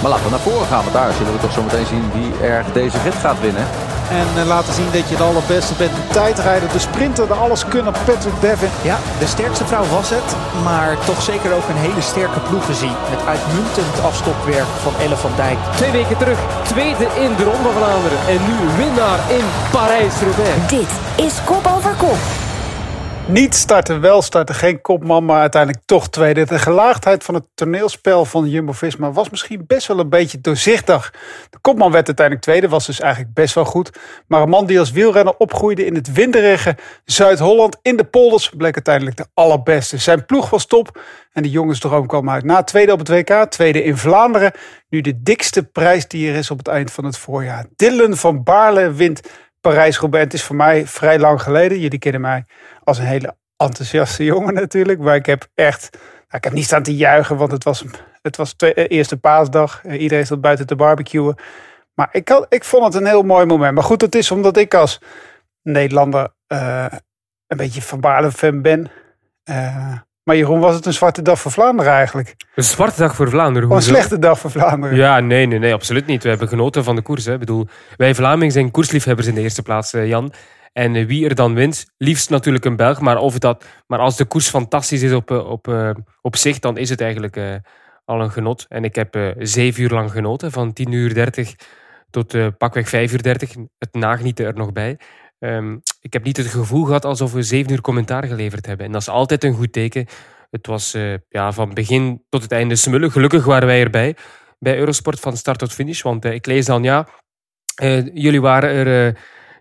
Maar laten we naar voren gaan, want daar zullen we toch zo meteen zien wie er deze rit gaat winnen. En uh, laten zien dat je de allerbeste bent. De tijdrijder, de sprinter, de alles kunnen. Patrick Devin. Ja, de sterkste vrouw was het. Maar toch zeker ook een hele sterke ploeg gezien. Het uitmuntend afstopwerk van Elle van Dijk. Twee weken terug, tweede in de Ronde van Vlaanderen. En nu winnaar in Parijs-Roubaix. Dit is Kop over Kop. Niet starten, wel starten, geen kopman, maar uiteindelijk toch tweede. De gelaagdheid van het toneelspel van Jumbo-Visma was misschien best wel een beetje doorzichtig. De kopman werd uiteindelijk tweede, was dus eigenlijk best wel goed. Maar een man die als wielrenner opgroeide in het winderige Zuid-Holland in de polders bleek uiteindelijk de allerbeste. Zijn ploeg was top en de jongensdroom kwam uit. Na tweede op het WK, tweede in Vlaanderen. Nu de dikste prijs die er is op het eind van het voorjaar. Dylan van Baarle wint Parijs-Roubaix. Het is voor mij vrij lang geleden. Jullie kennen mij als een hele enthousiaste jongen natuurlijk. Maar ik heb echt, nou, ik heb niet staan te juichen, want het was, het was twee, eh, eerste paasdag. Eh, iedereen zat buiten te barbecuen. Maar ik, had, ik vond het een heel mooi moment. Maar goed, dat is omdat ik als Nederlander uh, een beetje van fan ben. Uh, maar Jeroen, was het een zwarte dag voor Vlaanderen eigenlijk? Een zwarte dag voor Vlaanderen? Een slechte dag voor Vlaanderen? Ja, nee, nee, nee, absoluut niet. We hebben genoten van de koers. Hè. Ik bedoel, wij Vlamingen zijn koersliefhebbers in de eerste plaats, Jan. En eh, wie er dan wint, liefst natuurlijk een Belg. Maar, of dat, maar als de koers fantastisch is op, eh, op, eh, op zich, dan is het eigenlijk al een genot. En ik heb zeven uur lang genoten, van 10 uur 30 tot pakweg 5 uur 30. Het nagenieten er nog bij. Um, ik heb niet het gevoel gehad alsof we zeven uur commentaar geleverd hebben. En dat is altijd een goed teken. Het was ja, van begin tot het einde smullen. Gelukkig waren wij erbij bij Eurosport van start tot finish. Want ik lees dan, ja, jullie waren er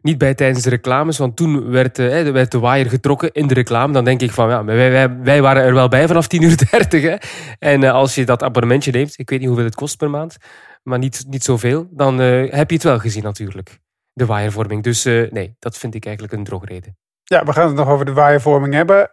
niet bij tijdens de reclames, want toen werd, uh, werd de waaier getrokken in de reclame. Dan denk ik van, ja, wij, wij, wij waren er wel bij vanaf 10 uur 30. Hè. En uh, als je dat abonnementje neemt, ik weet niet hoeveel het kost per maand, maar niet, niet zoveel, dan uh, heb je het wel gezien natuurlijk, de waaiervorming. Dus nee, dat vind ik eigenlijk een drogreden. Ja, we gaan het nog over de waaiervorming hebben.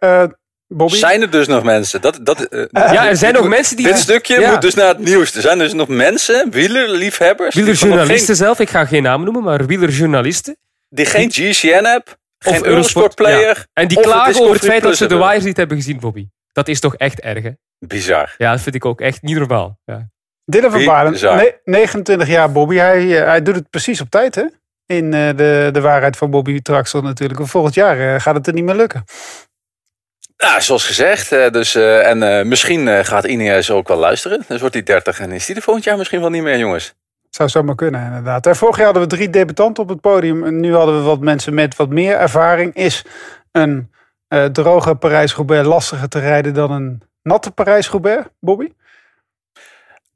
Bobby? Zijn er dus nog mensen? Dat, dat, ja, er zijn nog mensen die... Dit stukje ja. moet dus naar het nieuws. Er zijn dus nog mensen, wielerliefhebbers... Wielerjournalisten geen... zelf, ik ga geen naam noemen, maar wielerjournalisten die geen GCN-app, geen Eurosport-player. Ja. En die klagen over het feit dat ze de wires niet hebben gezien, Bobby. Dat is toch echt erg, hè? Bizar. Ja, dat vind ik ook echt niet normaal. Ja. Dylan van Baarle, 29 jaar Bobby. Hij, hij doet het precies op tijd, hè? In uh, de, de waarheid van Bobby Traxel natuurlijk. Volgend jaar uh, gaat het er niet meer lukken. Ja, zoals gezegd. Uh, dus, en misschien gaat Ineos ook wel luisteren. Dus wordt hij 30 en is hij er volgend jaar misschien wel niet meer, jongens. Zou zomaar kunnen, inderdaad. En vorig jaar hadden we drie debutanten op het podium. En nu hadden we wat mensen met wat meer ervaring. Is een uh, droge Parijs-Roubaix lastiger te rijden dan een natte Parijs-Roubaix, Bobby?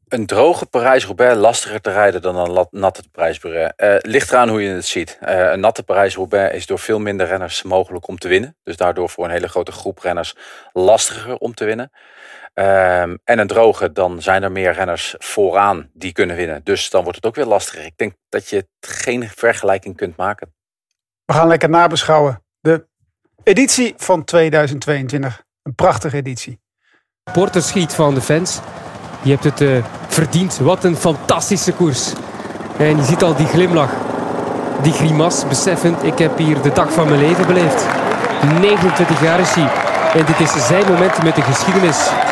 Een droge Parijs-Roubaix lastiger te rijden dan een natte Parijs-Roubaix. Uh, ligt eraan hoe je het ziet. Een natte Parijs-Roubaix is door veel minder renners mogelijk om te winnen. Dus daardoor voor een hele grote groep renners lastiger om te winnen. Um, en een droge, dan zijn er meer renners vooraan die kunnen winnen. Dus dan wordt het ook weer lastiger. Ik denk dat je geen vergelijking kunt maken. We gaan lekker nabeschouwen. De editie van 2022. Een prachtige editie. Porter schiet van de fans. Je hebt het uh, verdiend. Wat een fantastische koers. En je ziet al die glimlach. Die grimas, beseffend. Ik heb hier de dag van mijn leven beleefd. 29 jaar is hij. En dit is zijn moment met de geschiedenis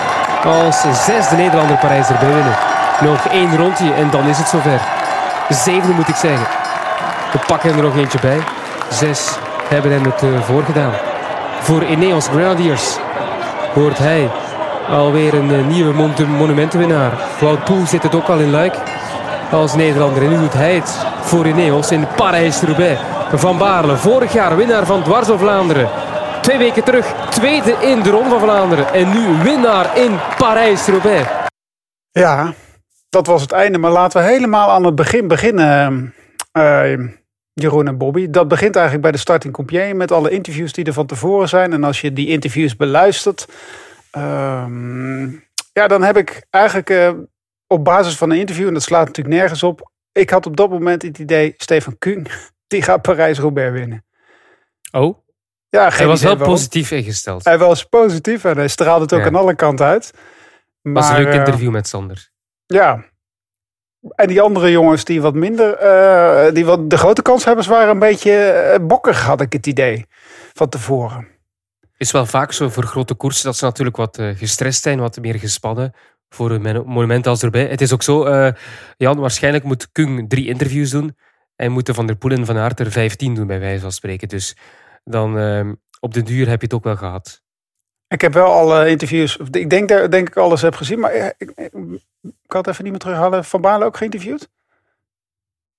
als zesde Nederlander Parijs erbij winnen. Nog één rondje en dan is het zover. Zevende moet ik zeggen. We pakken er nog eentje bij. Zes hebben hem het uh, voorgedaan. Voor Ineos Grenadiers hoort hij alweer een uh, nieuwe mon monumentenwinnaar. Wout Poel zit het ook al in Luik als Nederlander. En nu doet hij het voor Ineos in Parijs-Roubaix. Van Baarle, vorig jaar winnaar van Dwars Vlaanderen. Twee weken terug tweede in de Ronde van Vlaanderen. En nu winnaar in Parijs-Roubaix. Ja, dat was het einde. Maar laten we helemaal aan het begin beginnen. Uh, Jeroen en Bobby. Dat begint eigenlijk bij de start in Compiègne met alle interviews die er van tevoren zijn. En als je die interviews beluistert, uh, ja, dan heb ik eigenlijk uh, op basis van een interview, en dat slaat natuurlijk nergens op, ik had op dat moment het idee, Stefan Kuhn, die gaat Parijs-Roubaix winnen. Oh? Ja, hij was wel positief ingesteld. Hij was positief en hij straalde het ook aan alle kanten uit. Maar, was een leuk eh, interview met Sander. Ja. En die andere jongens die wat minder, uh, die wat de grote kanshebbers waren, een beetje uh, bokkig, had ik het idee van tevoren. Is wel vaak zo voor grote koersen dat ze natuurlijk wat gestrest zijn, wat meer gespannen. voor een monument als erbij. Het is ook zo, eh, Jan, waarschijnlijk moet Kung drie interviews doen. En moeten Van der Poel en Van Aert er 15 doen, bij wijze van spreken. Dus dan ehm, op de duur heb je het ook wel gehad. Ik heb wel alle interviews, ik denk dat denk ik alles heb gezien, maar eh, ik, ik, ik had even niet meer terughalen. Van Baarle ook geïnterviewd?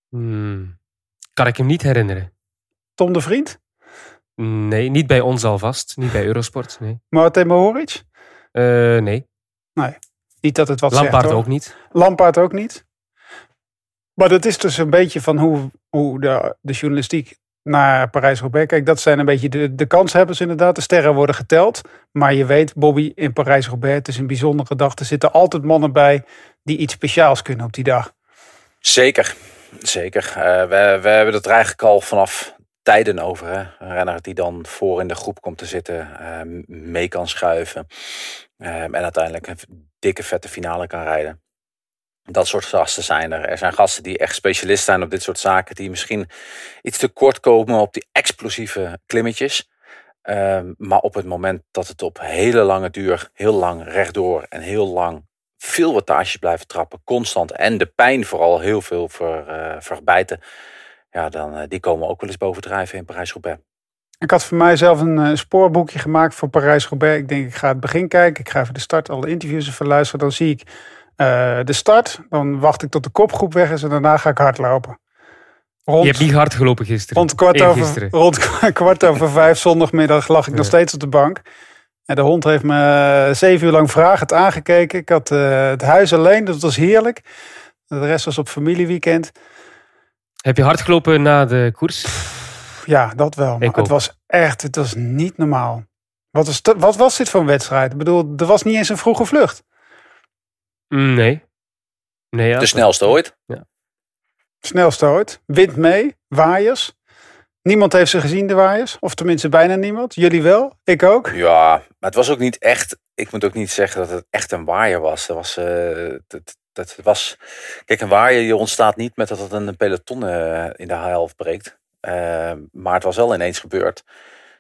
Hmm. Kan ik hem niet herinneren? Tom de Vriend? Nee, niet bij ons alvast. Niet bij Eurosport, nee. Martin Mohoric? Eh, nee. Niet dat het wat Lampaard zegt, ook niet. Lampaard ook niet. Maar dat is dus een beetje van hoe, hoe de, de journalistiek naar Parijs-Roubaix kijkt. Dat zijn een beetje de, de kanshebbers inderdaad. De sterren worden geteld. Maar je weet, Bobby, in Parijs-Roubaix, het is een bijzondere dag. Er zitten altijd mannen bij die iets speciaals kunnen op die dag. Zeker, zeker. Eh, we, we hebben het er eigenlijk al vanaf tijden over. Hè? Een renner die dan voor in de groep komt te zitten, eh, mee kan schuiven. eh, en uiteindelijk een dikke vette finale kan rijden. Dat soort gasten zijn er. Er zijn gasten die echt specialist zijn op dit soort zaken. Die misschien iets te kort komen op die explosieve klimmetjes. Ehm, maar op het moment dat het op hele lange duur, heel lang rechtdoor en heel lang veel wattages blijven trappen, constant. En de pijn vooral heel veel ver, eh, verbijten. Ja, dan, eh, die komen ook wel eens bovendrijven in Parijs-Roubaix. Ik had voor mijzelf een eh, spoorboekje gemaakt voor Parijs-Roubaix. Ik denk, ik ga het begin kijken. Ik ga even de start, alle interviews even luisteren. Dan zie ik eh, de start. Dan wacht ik tot de kopgroep weg is en daarna ga ik hardlopen. Rond, Je hebt niet hard gelopen gisteren. rond, kwart over, rond kwart over vijf zondagmiddag lag ik nog steeds op de bank. En de hond heeft me zeven uur lang vragend aangekeken. Ik had eh, het huis alleen, dat was heerlijk. De rest was op familieweekend. Heb je hard gelopen na de koers? Ja, dat wel. Maar het was echt, het was niet normaal. Wat wat was dit voor een wedstrijd? Ik bedoel, er was niet eens een vroege vlucht. Mm, Nee. nee ja, De snelste ooit. Snelste ooit. Wind mee, waaiers. Niemand heeft ze gezien, de waaiers. Of tenminste bijna niemand. Jullie wel, ik ook. Ja, maar het was ook niet echt. Ik moet ook niet zeggen dat het echt een waaier was. Dat was, eh, dat, dat was kijk, een waaier die ontstaat niet met dat het een peloton eh, in de helft breekt. Eh, maar het was wel ineens gebeurd.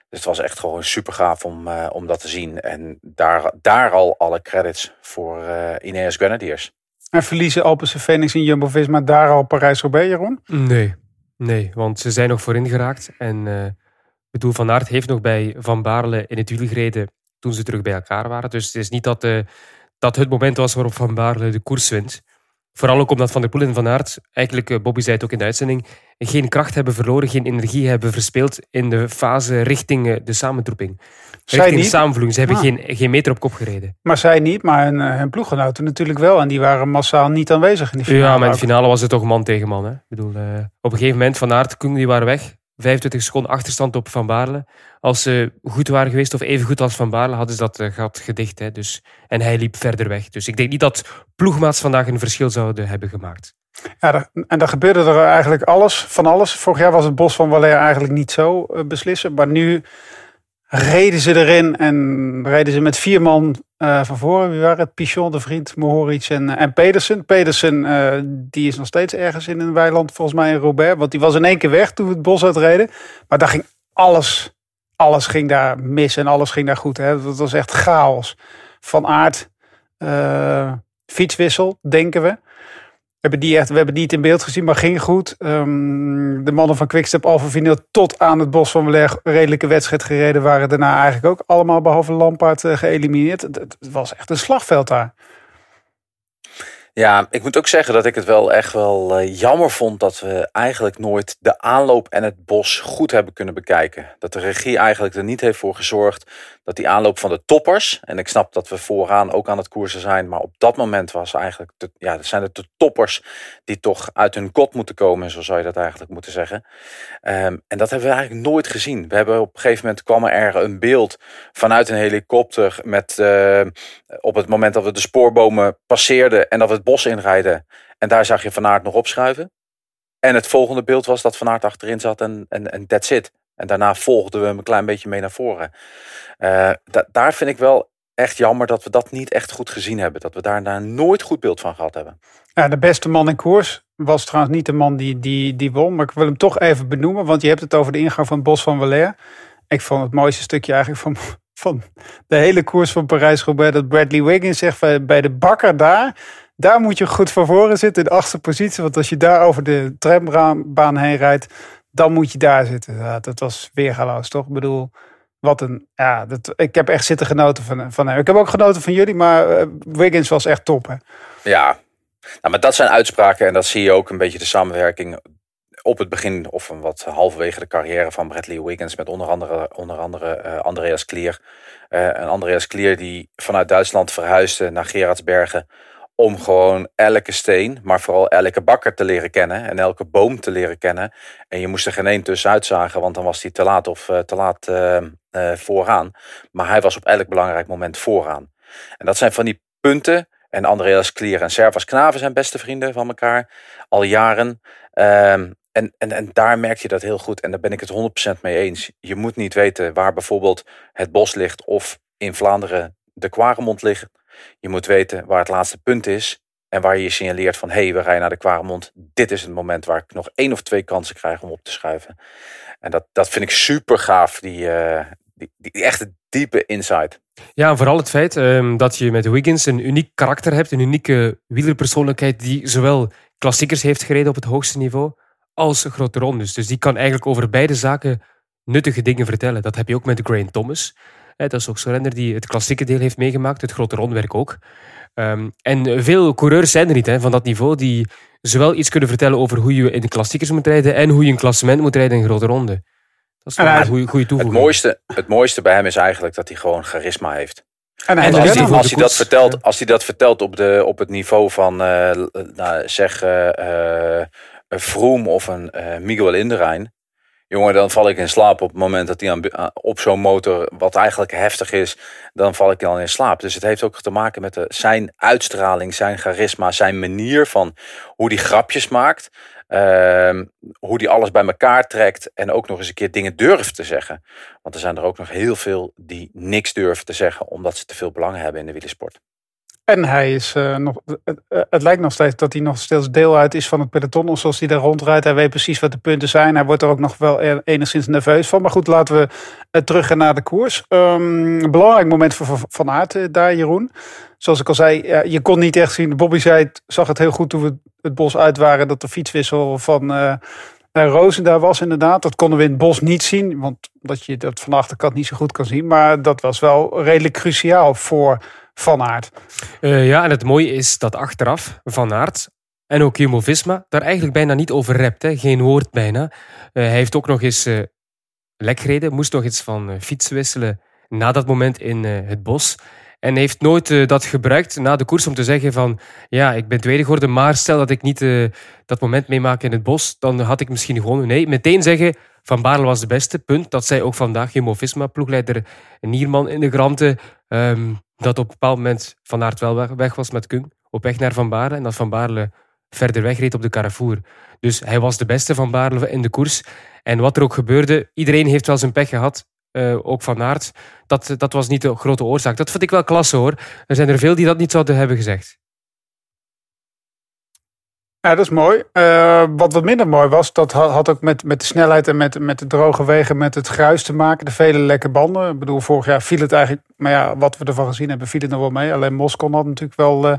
Dus het was echt gewoon super gaaf om, eh, om dat te zien. En daar, daar al alle credits voor eh Ineos Grenadiers. En verliezen Alpense Phoenix en Jumbo-Visma daar al Parijs-Roubaix, Jeroen? Nee. Nee, want ze zijn nog voorin geraakt. En eh, ik bedoel, Van Aert heeft nog bij Van Baarle in het wiel gereden toen ze terug bij elkaar waren. Dus het is niet dat, eh, dat het moment was waarop Van Baarle de koers wint. Vooral ook omdat Van der Poel en Van Aert, eigenlijk, eh, Bobby zei het ook in de uitzending, geen kracht hebben verloren, geen energie hebben verspeeld in de fase richting eh, de samentroeping. Zij Richting de samenvloeiing. Ze hebben Ah. geen, geen meter op kop gereden. maar zij niet. Maar hun, eh, hun ploeggenoten natuurlijk wel. En die waren massaal niet aanwezig in de finale. Ja, maar in de finale was het toch man tegen man. Hè? Ik bedoel, op een gegeven moment, Van Aert, Koen, die waren weg. 25 seconden achterstand op Van Baarle. Als ze goed waren geweest, of even goed als Van Baarle, hadden ze dat eh, gat gedicht. Hè? Dus, en hij liep verder weg. Dus ik denk niet dat ploegmaats vandaag een verschil zouden hebben gemaakt. Ja, en dan gebeurde er eigenlijk alles, van alles. Vorig jaar was het Bos van Valère eigenlijk niet zo eh, beslissen. Maar nu reden ze erin en reden ze met vier man eh, van voren. Wie waren het? Pichon, de vriend, Mohoric en, eh, en Pedersen. Pedersen, eh, die is nog steeds ergens in een weiland, volgens mij in Robert. Want die was in één keer weg toen we het bos uitreden. Maar daar ging alles, alles ging daar mis en alles ging daar goed. Hè. Dat was echt chaos. Van aard, fietswissel, denken we. Hebben, die echt, we hebben die niet in beeld gezien, maar ging goed. Ehm, de mannen van Quickstep Alpha Vinyl tot aan het Bos van Beleg redelijke wedstrijd gereden waren. Daarna eigenlijk ook allemaal behalve Lampaard eh, geëlimineerd. Het, het was echt een slagveld daar. Ja, ik moet ook zeggen dat ik het wel echt wel eh, jammer vond dat we eigenlijk nooit de aanloop en het bos goed hebben kunnen bekijken. Dat de regie eigenlijk er niet heeft voor gezorgd dat die aanloop van de toppers, en ik snap dat we vooraan ook aan het koersen zijn, maar op dat moment was eigenlijk, de, ja, zijn het de toppers die toch uit hun kot moeten komen, zo zou je dat eigenlijk moeten zeggen. Ehm, en dat hebben we eigenlijk nooit gezien. We hebben op een gegeven moment kwam er een beeld vanuit een helikopter met eh, op het moment dat we de spoorbomen passeerden en dat we het bos inrijden. En daar zag je Van Aert nog opschuiven. En het volgende beeld was dat Van Aert achterin zat en, en, en that's it. En daarna volgden we hem een klein beetje mee naar voren. Eh, da- daar vind ik wel echt jammer dat we dat niet echt goed gezien hebben. Dat we daar, daar nooit goed beeld van gehad hebben. Ja, de beste man in koers was trouwens niet de man die, die, die won. Maar ik wil hem toch even benoemen, want je hebt het over de ingang van Bos van Valère. Ik vond het mooiste stukje eigenlijk van, van de hele koers van Parijs-Roubaix. Dat Bradley Wiggins zegt bij de bakker daar. Daar moet je goed van voren zitten in de achtste positie. Want als je daar over de trambaan heen rijdt, dan moet je daar zitten. Ja, dat was weergaloos, toch? Ik bedoel, wat een. Ja, dat, ik heb echt zitten genoten van, van hem. Ik heb ook genoten van jullie, maar eh, Wiggins was echt top. Hè? Ja, nou, maar dat zijn uitspraken en dat zie je ook een beetje de samenwerking op het begin of een wat halverwege de carrière van Bradley Wiggins met onder andere, onder andere eh, Andreas Klier. Uh, en Andreas Klier die vanuit Duitsland verhuisde naar Gerardsbergen om gewoon elke steen, maar vooral elke bakker te leren kennen en elke boom te leren kennen. En je moest er geen één tussenuit zagen, want dan was hij te laat of uh, te laat vooraan. Maar hij was op elk belangrijk moment vooraan. En dat zijn van die punten. En Andreas Klier en Servas Knaven zijn beste vrienden van elkaar al jaren. Um, en, en, en daar merk je dat heel goed. En daar ben ik het 100% mee eens. Je moet niet weten waar bijvoorbeeld het bos ligt of in Vlaanderen de Kwaremond ligt. Je moet weten waar het laatste punt is. En waar je je signaleert van hé, hey, we rijden naar de Kwaremond. Dit is het moment waar ik nog één of twee kansen krijg om op te schuiven. En dat, dat vind ik super gaaf, die, uh, die, die, echte diepe insight. Ja, vooral het feit um, dat je met Wiggins een uniek karakter hebt, een unieke wielerpersoonlijkheid die zowel klassiekers heeft gereden op het hoogste niveau, als grote rondes. Dus die kan eigenlijk over beide zaken nuttige dingen vertellen. Dat heb je ook met Grant Thomas. Dat is ook zo'n renner die het klassieke deel heeft meegemaakt, het grote rondwerk ook. Um, en veel coureurs zijn er niet hè, van dat niveau die zowel iets kunnen vertellen over hoe je in de klassiekers moet rijden en hoe je een klassement moet rijden in een grote ronde. Dat is een goede, goede toevoeging. Het mooiste, het mooiste bij hem is eigenlijk dat hij gewoon charisma heeft. En, en als, hij, als, hij dat vertelt, als hij dat vertelt op, de, op het niveau van, uh, nou, zeg, uh, een Vroom of een uh, Miguel Indurain. Jongen, dan val ik in slaap op het moment dat hij aan, op zo'n motor, wat eigenlijk heftig is, dan val ik dan in slaap. Dus het heeft ook te maken met de, zijn uitstraling, zijn charisma, zijn manier van hoe hij grapjes maakt. Uh, hoe die alles bij elkaar trekt en ook nog eens een keer dingen durft te zeggen. Want er zijn er ook nog heel veel die niks durven te zeggen omdat ze te veel belang hebben in de wielersport. En hij is uh, nog. Het, het, lijkt nog steeds dat hij nog steeds deel uit is van het peloton. Zoals hij daar rondrijdt. Hij weet precies wat de punten zijn. Hij wordt er ook nog wel enigszins nerveus van. Maar goed, laten we uh, terug gaan naar de koers. Een belangrijk moment voor Van Aert uh, daar, Jeroen. Zoals ik al zei, je kon niet echt zien. Bobby zei het, zag het heel goed toen we het bos uit waren. Dat de fietswissel van Rozen daar was inderdaad. Dat konden we in het bos niet zien. Want dat je dat van de achterkant niet zo goed kan zien. Maar dat was wel redelijk cruciaal voor van Aert. Uh, ja, en het mooie is dat achteraf Van Aert en ook Jumbo-Visma daar eigenlijk bijna niet over rept. Hè. Geen woord bijna. Uh, hij heeft ook nog eens uh, lek gereden, moest nog iets van fiets wisselen na dat moment in het bos. En heeft nooit dat gebruikt na de koers om te zeggen van ja, ik ben tweede geworden, maar stel dat ik niet dat moment meemaak in het bos, dan had ik misschien gewonnen. Nee, meteen zeggen Van Baarle was de beste, punt. Dat zei ook vandaag Jumbo-Visma, ploegleider Nierman in de granten. Um, dat op een bepaald moment Van Aert wel weg was met Kung, op weg naar Van Baarle. En dat Van Baarle verder wegreed op de Carrefour. Dus hij was de beste Van Baarle in de koers. En wat er ook gebeurde, iedereen heeft wel zijn pech gehad. Uh, ook Van Aert. Dat, dat was niet de grote oorzaak. Dat vind ik wel klasse hoor. Er zijn er veel die dat niet zouden hebben gezegd. Ja, dat is mooi. Uh, wat wat minder mooi was, dat had ook met, met de snelheid en met, met de droge wegen, met het gruis te maken. De vele lekke banden. Ik bedoel, vorig jaar viel het eigenlijk, maar ja, wat we ervan gezien hebben, viel het nog wel mee. Alleen Moscon had natuurlijk wel uh,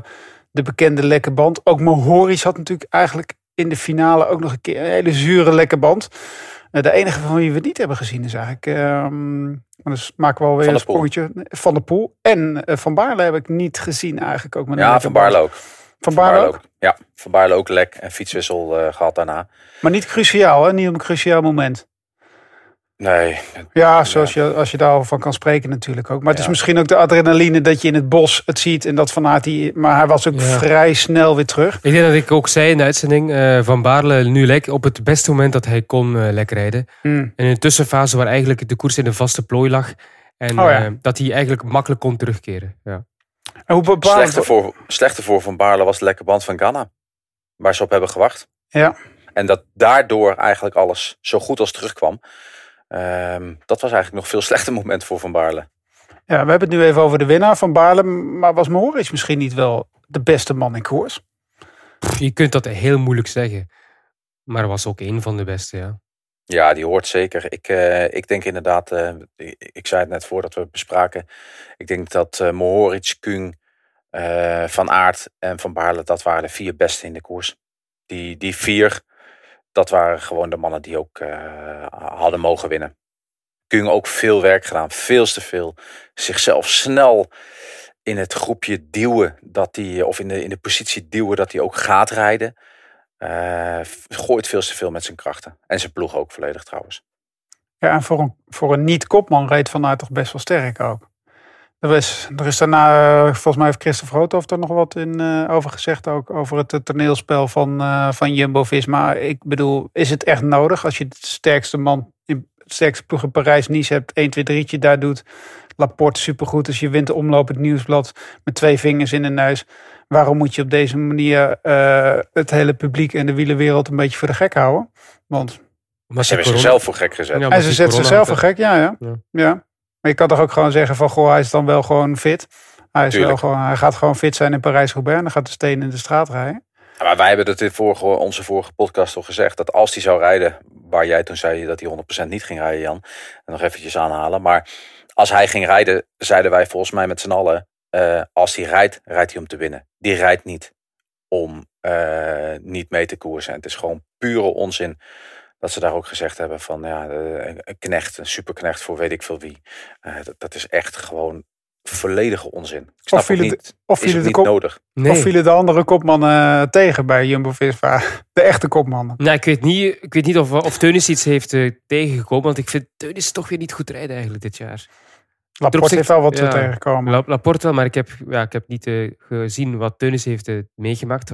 de bekende lekke band. Ook Mohoric had natuurlijk eigenlijk in de finale ook nog een keer een hele zure lekke band. Uh, de enige van wie we niet hebben gezien is eigenlijk, um, maar dus maken we alweer een sprongetje, Van de Poel. En Van Baarle heb ik niet gezien eigenlijk ook. Met ja, Van Baarle ook. Van Baarle ook? Ja, Van Baarle ook lek en fietswissel uh, gehad daarna. Maar niet cruciaal, hè? Niet op een cruciaal moment. Nee. Ja, zoals je, als je daarover kan spreken natuurlijk ook. Maar het is misschien ook de adrenaline dat je in het bos het ziet. En dat vanuit die, maar hij was ook vrij snel weer terug. Ik denk dat ik ook zei in de uitzending, uh, Van Baarle nu lek op het beste moment dat hij kon uh, lek rijden. Hmm. in een tussenfase waar eigenlijk de koers in een vaste plooi lag. En oh, dat hij eigenlijk makkelijk kon terugkeren. Ja. En hoe slechte, voor, slechte voor Van Baarle was de lekke band van Ghana. Waar ze op hebben gewacht. Ja. En dat daardoor eigenlijk alles zo goed als terugkwam. Um, dat was eigenlijk nog veel slechter moment voor Van Baarle. Ja, we hebben het nu even over de winnaar van Baarle. Maar was Moritz misschien niet wel de beste man in koers? Je kunt dat heel moeilijk zeggen. Maar was ook een van de beste, ja. Ja, die hoort zeker. Ik, eh, ik denk inderdaad, eh, ik, zei het net voordat we bespraken. Ik denk dat eh Mohoric, Kung, Van Aert en Van Baarle, dat waren de vier beste in de koers. Die, die vier, dat waren gewoon de mannen die ook hadden mogen winnen. Kung ook veel werk gedaan, veel te veel. Zichzelf snel in het groepje duwen, dat hij, of in de, in de positie duwen dat hij ook gaat rijden. Eh, gooit veel te veel met zijn krachten. En zijn ploeg ook volledig trouwens. Ja, en voor een, voor een niet-kopman reed Van Aert toch best wel sterk ook. Er is, er is daarna, eh, volgens mij heeft Christophe Roodhoff er nog wat in, eh, over gezegd. Ook over het toneelspel van, eh, van Jumbo-Visma. Ik bedoel, is het echt nodig als je het sterkste man, in, het sterkste ploeg in Parijs-Nice hebt. 1, 2, 3'tje daar doet. Laporte supergoed. Dus je wint de omloop het nieuwsblad met twee vingers in de neus. Waarom moet je op deze manier eh, het hele publiek en de wielerwereld een beetje voor de gek houden? Want Maar Ze hebben zichzelf voor gek gezet. Ja, en ze zet zichzelf voor gek, ja, ja, Ja. ja. Maar je kan toch ook gewoon zeggen van, goh, hij is dan wel gewoon fit. Hij, is wel gewoon, hij gaat gewoon fit zijn in Parijs-Roubaix en dan gaat de steen in de straat rijden. Ja, Maar wij hebben dat in vorige, onze vorige podcast al gezegd. Dat als hij zou rijden, waar jij toen zei dat hij 100% niet ging rijden, Jan. En nog eventjes aanhalen. Maar als hij ging rijden, zeiden wij volgens mij met z'n allen. Eh, als hij rijdt, rijdt hij om te winnen. Die rijdt niet om eh, niet mee te koersen. En het is gewoon pure onzin. Dat ze daar ook gezegd hebben van ja, eh, een knecht, een superknecht voor weet ik veel wie. Eh, dat, dat is echt gewoon volledige onzin. Ik snap viel ook het- niet, Of vielen het de, niet kop, nodig. Nee. of vielen de andere kopmannen tegen bij Jumbo-Visma? De echte kopmannen. Nou, ik weet niet, ik weet niet of, of Teunis iets heeft tegengekomen. Want ik vind Teunis toch weer niet goed rijden eigenlijk dit jaar. Laporte heeft wel wat ja. tegengekomen. La- Laporte wel, maar ik heb, ja, ik heb niet eh, gezien wat Teunis heeft eh, meegemaakt.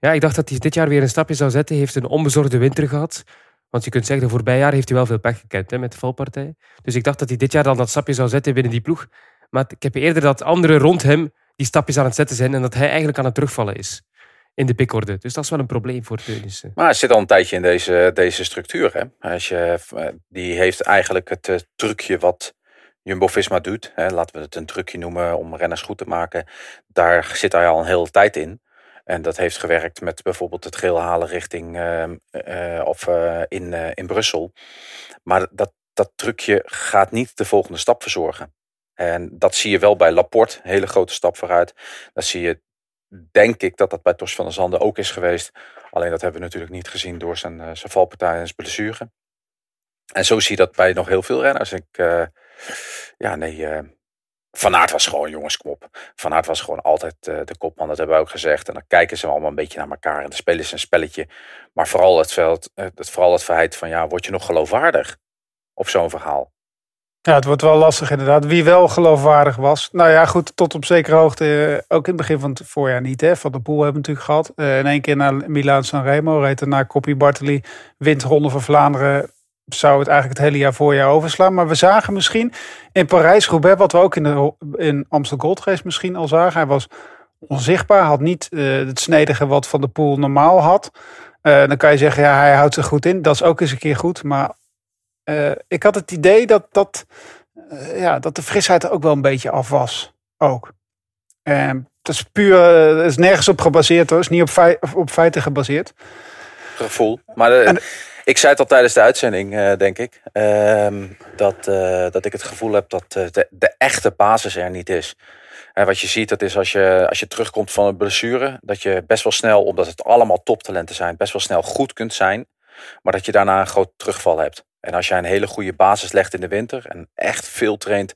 Ja, ik dacht dat hij dit jaar weer een stapje zou zetten. Hij heeft een onbezorgde winter gehad. Want je kunt zeggen, de voorbije jaar heeft hij wel veel pech gekend hè, met de valpartij. Dus ik dacht dat hij dit jaar dan dat stapje zou zetten binnen die ploeg. Maar ik heb eerder dat anderen rond hem die stapjes aan het zetten zijn en dat hij eigenlijk aan het terugvallen is in de pikorde. Dus dat is wel een probleem voor Teunissen. Maar hij zit al een tijdje in deze, deze structuur. Hè? Als je, eh, die heeft eigenlijk het eh, trucje wat Jumbo-Visma doet. Hè? Laten we het een trucje noemen om renners goed te maken. Daar zit hij al een hele tijd in. En dat heeft gewerkt met bijvoorbeeld het geel halen richting ehm, eh, of eh, in, eh, in Brussel. Maar dat, dat trucje gaat niet de volgende stap verzorgen. En dat zie je wel bij Laporte, hele grote stap vooruit. Dat zie je, denk ik, dat dat bij Tos van der Zanden ook is geweest. Alleen dat hebben we natuurlijk niet gezien door zijn, zijn valpartij en zijn blessure. En zo zie je dat bij nog heel veel renners. Ik, ja, nee, eh, Van Aert was gewoon, jongens, kom op. Van Aert was gewoon altijd eh, de kopman, dat hebben we ook gezegd. En dan kijken ze allemaal een beetje naar elkaar en dan spelen ze een spelletje. Maar vooral het, veld, eh, het, vooral het feit van, ja, word je nog geloofwaardig op zo'n verhaal? Ja, het wordt wel lastig inderdaad. Wie wel geloofwaardig was. Nou ja, goed, tot op zekere hoogte. eh, Ook in het begin van het voorjaar niet. Hè. Van de Poel hebben we natuurlijk gehad. Eh, in één keer naar Milaan San Remo. Reed daarna Koppie Bartoli. Wint Ronde van Vlaanderen. Zou het eigenlijk het hele jaar voorjaar overslaan. Maar we zagen misschien in Parijs-Roubaix. Wat we ook in, de, in Amstel Gold Race misschien al zagen. Hij was onzichtbaar. Had niet eh, het snedige wat Van de Poel normaal had. Eh, dan kan je zeggen, ja, hij houdt zich goed in. Dat is ook eens een keer goed. Maar eh, ik had het idee dat, dat, ja, dat de frisheid er ook wel een beetje af was. Ook. En dat is puur, dat is nergens op gebaseerd hoor. Is niet op, fei- op feiten gebaseerd. gevoel. Maar eh, ik zei het al tijdens de uitzending, eh, denk ik. ehm, dat, eh, dat ik het gevoel heb dat eh, de, de echte basis er niet is. En wat je ziet, dat is als je, als je terugkomt van een blessure. Dat je best wel snel, omdat het allemaal toptalenten zijn, best wel snel goed kunt zijn. Maar dat je daarna een groot terugval hebt. En als jij een hele goede basis legt in de winter. En echt veel traint,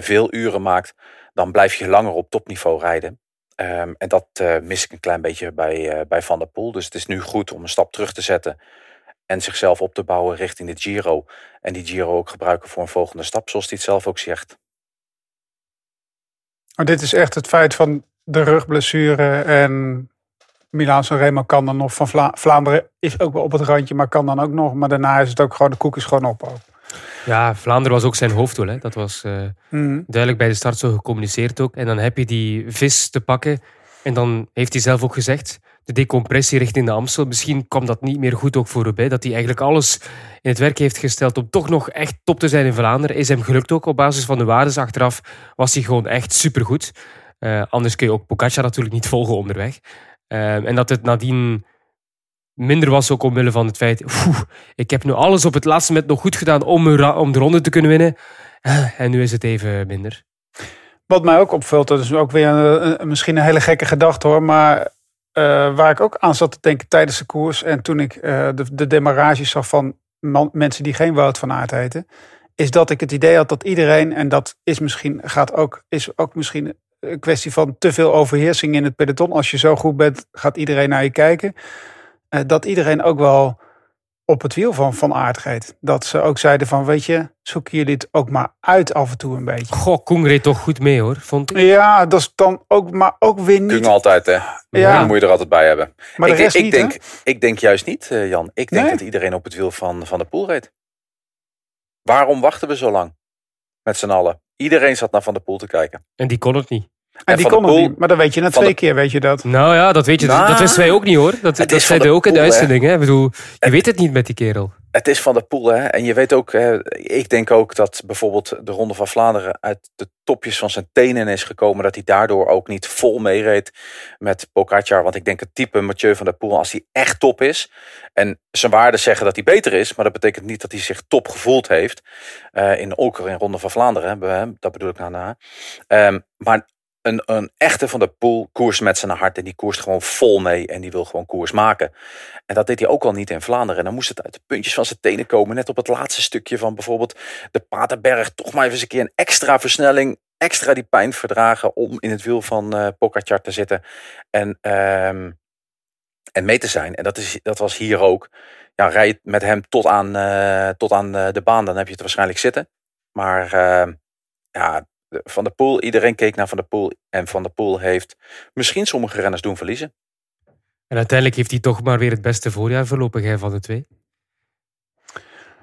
veel uren maakt. Dan blijf je langer op topniveau rijden. Ehm, en dat eh, mis ik een klein beetje bij, bij Van der Poel. Dus het is nu goed om een stap terug te zetten. En zichzelf op te bouwen richting de Giro. En die Giro ook gebruiken voor een volgende stap, zoals hij het zelf ook zegt. Maar dit is echt het feit van de rugblessure. En Milaan San Remo kan dan nog. Van Vla- Vlaanderen is ook wel op het randje, maar kan dan ook nog. Maar daarna is het ook gewoon, de koek is gewoon op. ook. Ja, Vlaanderen was ook zijn hoofddoel. Hè. Dat was eh, Mhm. duidelijk bij de start zo gecommuniceerd ook. En dan heb je die vis te pakken. En dan heeft hij zelf ook gezegd, de decompressie richting de Amstel. Misschien kwam dat niet meer goed ook voor Roubaix. Dat hij eigenlijk alles in het werk heeft gesteld om toch nog echt top te zijn in Vlaanderen. Is hem gelukt ook op basis van de waardes. Achteraf was hij gewoon echt supergoed. Eh anders kun je ook Pogacar natuurlijk niet volgen onderweg. Eh, en dat het nadien minder was ook omwille van het feit... "Oeh, ik heb nu alles op het laatste moment nog goed gedaan om, om de ronde te kunnen winnen. Eh, En nu is het even minder. Wat mij ook opvalt, dat is ook weer een- misschien een hele gekke gedachte hoor. Maar eh, waar ik ook aan zat te denken tijdens de koers. En toen ik eh, de, de zag van mensen die geen Wout van Aert heten. Is dat ik het idee had dat iedereen, en dat is misschien, gaat ook, is ook misschien een kwestie van te veel overheersing in het peloton. Als je zo goed bent, gaat iedereen naar je kijken. Eh, dat iedereen ook wel op het wiel van Van reed. Dat ze ook zeiden van, weet je, zoeken jullie het ook maar uit af en toe een beetje. Goh, Koen reed toch goed mee hoor, vond ik. Ja, dat is dan ook, maar ook weer niet. Kung altijd, hè. Ja. Moet je er altijd bij hebben. Maar de ik, rest ik, niet, denk, hè? ik denk juist niet, eh, Jan. Ik denk Nee? dat iedereen op het wiel van, van de pool reed. Waarom wachten we zo lang? Met z'n allen. Iedereen zat naar Van der Poel te kijken. En die kon het niet. En die niet. Maar dan weet je na twee de- keer, weet je dat. Nou ja, dat weet je. Nou, dat wisten wij ook niet hoor. Dat, dat zeiden ook in de uitzending. Hè. Ik bedoel, je weet het niet met die kerel. Het is Van der Poel, hè. En je weet ook, hè, ik denk ook dat bijvoorbeeld de Ronde van Vlaanderen uit de topjes van zijn tenen is gekomen. Dat hij daardoor ook niet vol meereed met Pogacar. Want ik denk het type Mathieu van der Poel, als hij echt top is. En zijn waarden zeggen dat hij beter is. Maar dat betekent niet dat hij zich top gevoeld heeft. eh, in ook in Ronde van Vlaanderen, hè, dat bedoel ik nou na. Ehm, maar een, een echte van der Poel koers met zijn hart. En die koerst gewoon vol mee. En die wil gewoon koers maken. En dat deed hij ook al niet in Vlaanderen. En dan moest het uit de puntjes van zijn tenen komen. Net op het laatste stukje van bijvoorbeeld de Paterberg. Toch maar even eens een keer een extra versnelling. Extra die pijn verdragen om in het wiel van Pogacar te zitten. En, ehm, en mee te zijn. En dat, is, dat was hier ook. Ja, rij je met hem tot aan, eh, tot aan eh, de baan. Dan heb je het waarschijnlijk zitten. Maar ehm, ja, de- Van der Poel. Iedereen keek naar Van der Poel. En Van der Poel heeft misschien sommige renners doen verliezen. En uiteindelijk heeft hij toch maar weer het beste voorjaar voorlopig van de twee.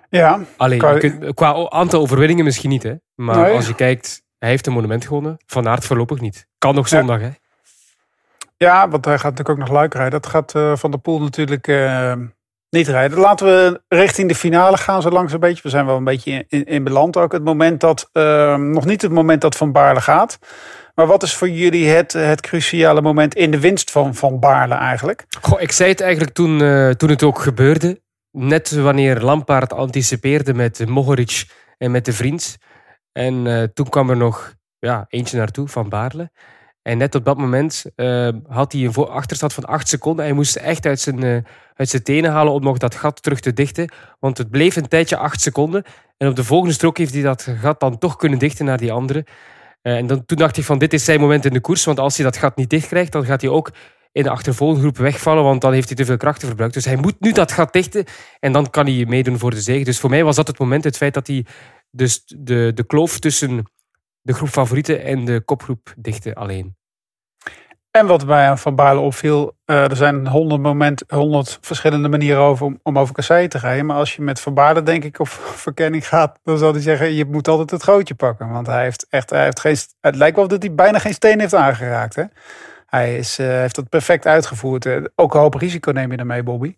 Ja, Alleen, kunt- qua aantal overwinningen misschien niet. Hè. Maar Nee. als je kijkt, hij heeft een monument gewonnen. Van Aert voorlopig niet. Kan nog Ja. zondag hè. ja, want hij gaat natuurlijk ook nog luik rijden. Dat gaat eh, Van der Poel natuurlijk eh, niet rijden. Laten we richting de finale gaan zo langs een beetje. We zijn wel een beetje in, beland ook. Het moment dat, eh, nog niet het moment dat Van Baarle gaat. Maar wat is voor jullie het, het cruciale moment in de winst van Van Baarle eigenlijk? Goh, ik zei het eigenlijk toen, eh, toen het ook gebeurde. Net wanneer Lampaard anticipeerde met Mohoric en met de vriend. En eh, toen kwam er nog ja, eentje naartoe van Baarle. En net op dat moment eh, had hij een achterstand van 8 seconden. Hij moest echt uit zijn, eh, uit zijn tenen halen om nog dat gat terug te dichten. Want het bleef een tijdje 8 seconden. En op de volgende strook heeft hij dat gat dan toch kunnen dichten naar die andere. Eh, en dan, toen dacht ik van dit is zijn moment in de koers. Want als hij dat gat niet dicht krijgt, dan gaat hij ook in de achtervolgende groep wegvallen. Want dan heeft hij te veel krachten verbruikt. Dus hij moet nu dat gat dichten. En dan kan hij meedoen voor de zege. Dus voor mij was dat het moment. Het feit dat hij dus de, de kloof tussen de groep favorieten en de kopgroep dichtte alleen. En wat aan Van Baarle opviel, eh, er zijn honderd, moment, honderd verschillende manieren over om, over kasseien te rijden. Maar als je met Van Baarle denk ik op verkenning gaat, dan zal hij zeggen, je moet altijd het gootje pakken. Want hij heeft echt, hij heeft geen, het lijkt wel dat hij bijna geen steen heeft aangeraakt. Hè? Hij is, eh, heeft dat perfect uitgevoerd. Eh, ook een hoop risico neem je daarmee, Bobby.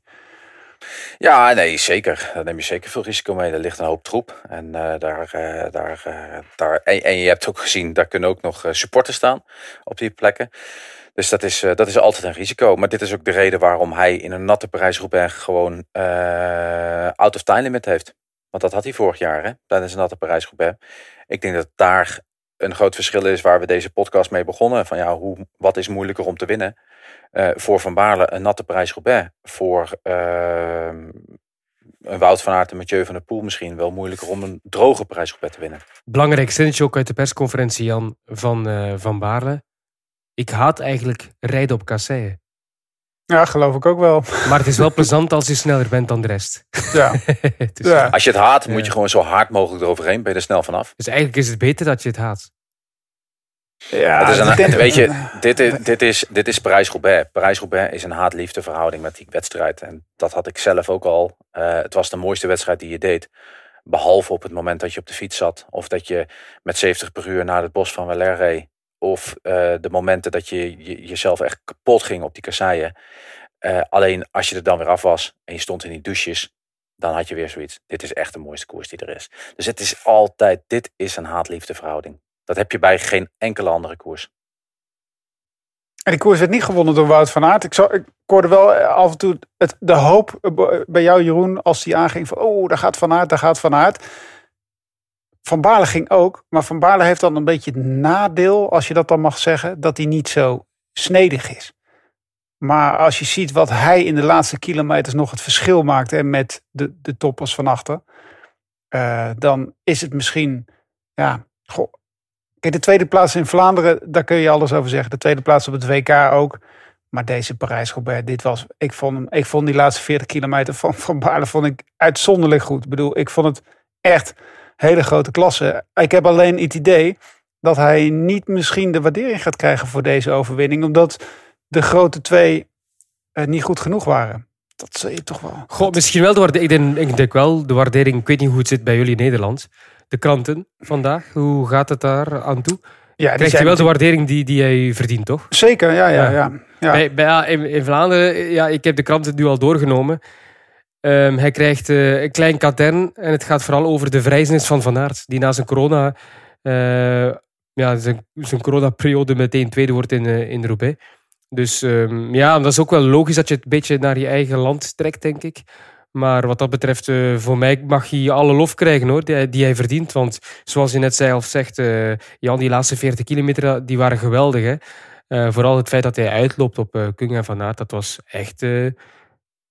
Ja, nee, zeker. Daar neem je zeker veel risico mee. Er ligt een hoop troep. En, eh, daar, eh, daar, eh, daar, en, je hebt ook gezien, daar kunnen ook nog supporters staan op die plekken. Dus dat is, dat is altijd een risico. Maar dit is ook de reden waarom hij in een natte Parijs-Roubaix gewoon out of time limit heeft. Want dat had hij vorig jaar, hè, tijdens een natte Parijs-Roubaix. Ik denk dat daar een groot verschil is waar we deze podcast mee begonnen. Van ja, hoe, wat is moeilijker om te winnen? Eh, voor Van Baarle een natte Parijs-Roubaix. Voor ehm, een Wout van Aert en Mathieu van der Poel misschien wel moeilijker om een droge Parijs-Roubaix te winnen. Belangrijk zinnetje ook uit de persconferentie, Jan, van Van, van Baarle. Ik haat eigenlijk rijden op kasseien. Ja, geloof ik ook wel. Maar het is wel plezant als je sneller bent dan de rest. Ja, dus, ja. Als je het haat, moet je gewoon zo hard mogelijk eroverheen. Ben je er snel vanaf. dus eigenlijk is het beter dat je het haat. Ja het is een, weet je, dit is, dit is, dit is Parijs-Roubaix. Parijs-Roubaix is een haat-liefde verhouding met die wedstrijd. En dat had ik zelf ook al. Eh, het was de mooiste wedstrijd die je deed. Behalve op het moment dat je op de fiets zat. Of dat je met 70 per uur naar het bos van Valère reed. Of eh, de momenten dat je, je jezelf echt kapot ging op die kasseien. Eh, alleen als je er dan weer af was en je stond in die douches. Dan had je weer zoiets. Dit is echt de mooiste koers die er is. Dus het is altijd, dit is een haat-liefde verhouding. Dat heb je bij geen enkele andere koers. En die koers werd niet gewonnen door Wout van Aert. Ik, zou, ik hoorde wel af en toe het, de hoop bij jou, Jeroen, als die aanging van... oh, daar gaat Van Aert, daar gaat Van Aert. Van Baarle ging ook, maar Van Baarle heeft dan een beetje het nadeel, als je dat dan mag zeggen, dat hij niet zo snedig is. Maar als je ziet wat hij in de laatste kilometers nog het verschil maakt en met de, de toppers van achter, uh, dan is het misschien, ja, goh. Kijk, de tweede plaats in Vlaanderen, daar kun je alles over zeggen. De tweede plaats op het WK ook. Maar deze Parijs-Roubaix, dit was, ik vond, hem, ik vond die laatste 40 kilometer van Van Baarle vond ik uitzonderlijk goed. Ik bedoel, ik vond het echt hele grote klasse. Ik heb alleen het idee dat hij niet misschien de waardering gaat krijgen voor deze overwinning. Omdat de grote twee uh, niet goed genoeg waren. Dat zie je toch wel. Goh, misschien wel de waardering. Ik denk, ik denk wel de waardering. Ik weet niet hoe het zit bij jullie in Nederland. De kranten vandaag. Hoe gaat het daar aan toe? Ja, Krijgt hij wel de waardering die, die hij verdient, toch? Zeker, ja. ja, ja. ja. Bij, bij, in, in Vlaanderen, ja, ik heb de kranten nu al doorgenomen. Um, hij krijgt uh, een klein katern en het gaat vooral over de vrijzenis van Van Aert, die na zijn corona, uh, ja, zijn, zijn coronaperiode meteen tweede wordt in, uh, in Roubaix. Dus um, ja, dat is ook wel logisch dat je het een beetje naar je eigen land trekt, denk ik. Maar wat dat betreft, voor mij mag hij alle lof krijgen hoor, die, die hij verdient. Want zoals je net zelf zegt, Jan, die laatste 40 kilometer die waren geweldig. Hè? vooral het feit dat hij uitloopt op uh, Kung en Van Aert, dat was echt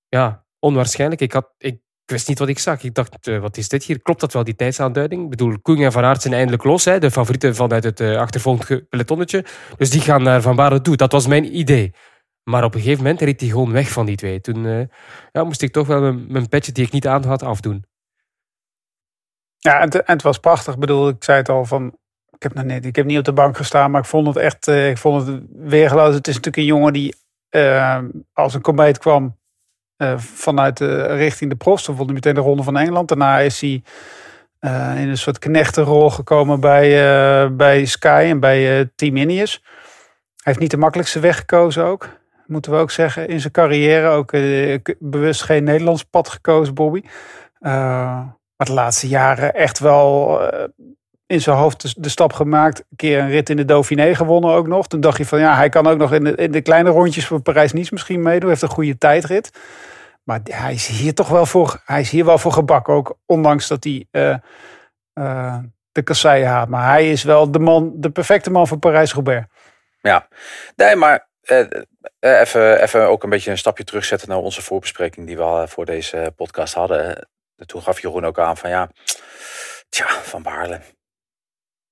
ja, onwaarschijnlijk. Ik, had, ik wist niet wat ik zag. Ik dacht, uh, wat is dit hier? Klopt dat wel, die tijdsaanduiding? Ik bedoel, Koen en Van Aert zijn eindelijk los. Hè? De favorieten vanuit het uh, achtervolgende pelotonnetje. Dus die gaan naar Van Baarle toe. Dat was mijn idee. Maar op een gegeven moment reed hij gewoon weg van die twee. Toen uh, ja, moest ik toch wel mijn, mijn, petje die ik niet aan had afdoen. Ja, en, en, het was prachtig. Ik bedoel, ik zei het al van... Ik heb, niet, ik heb niet op de bank gestaan, maar ik vond het echt ik vond het weergeloos. Het is natuurlijk een jongen die als een komeet kwam vanuit de, richting de Prost. Dan vond meteen de Ronde van Engeland. Daarna is hij in een soort knechtenrol gekomen bij, bij Sky en bij Team Ineos. Hij heeft niet de makkelijkste weg gekozen ook. Moeten we ook zeggen. In zijn carrière ook bewust geen Nederlands pad gekozen, Bobby. maar de laatste jaren echt wel in zijn hoofd de, stap gemaakt. Een keer een rit in de Dauphiné gewonnen ook nog. Toen dacht je van ja, hij kan ook nog in de, in de kleine rondjes van Parijs-Nice misschien meedoen. Heeft een goede tijdrit. Maar hij is hier toch wel voor, hij is hier wel voor gebakken ook. Ondanks dat hij de kasseien haat. Maar hij is wel de man, de perfecte man voor Parijs-Roubaix. Ja, nee, maar even, even ook een beetje een stapje terugzetten naar onze voorbespreking die we al voor deze podcast hadden. Toen gaf Jeroen ook aan van ja, tja, Van Baarle.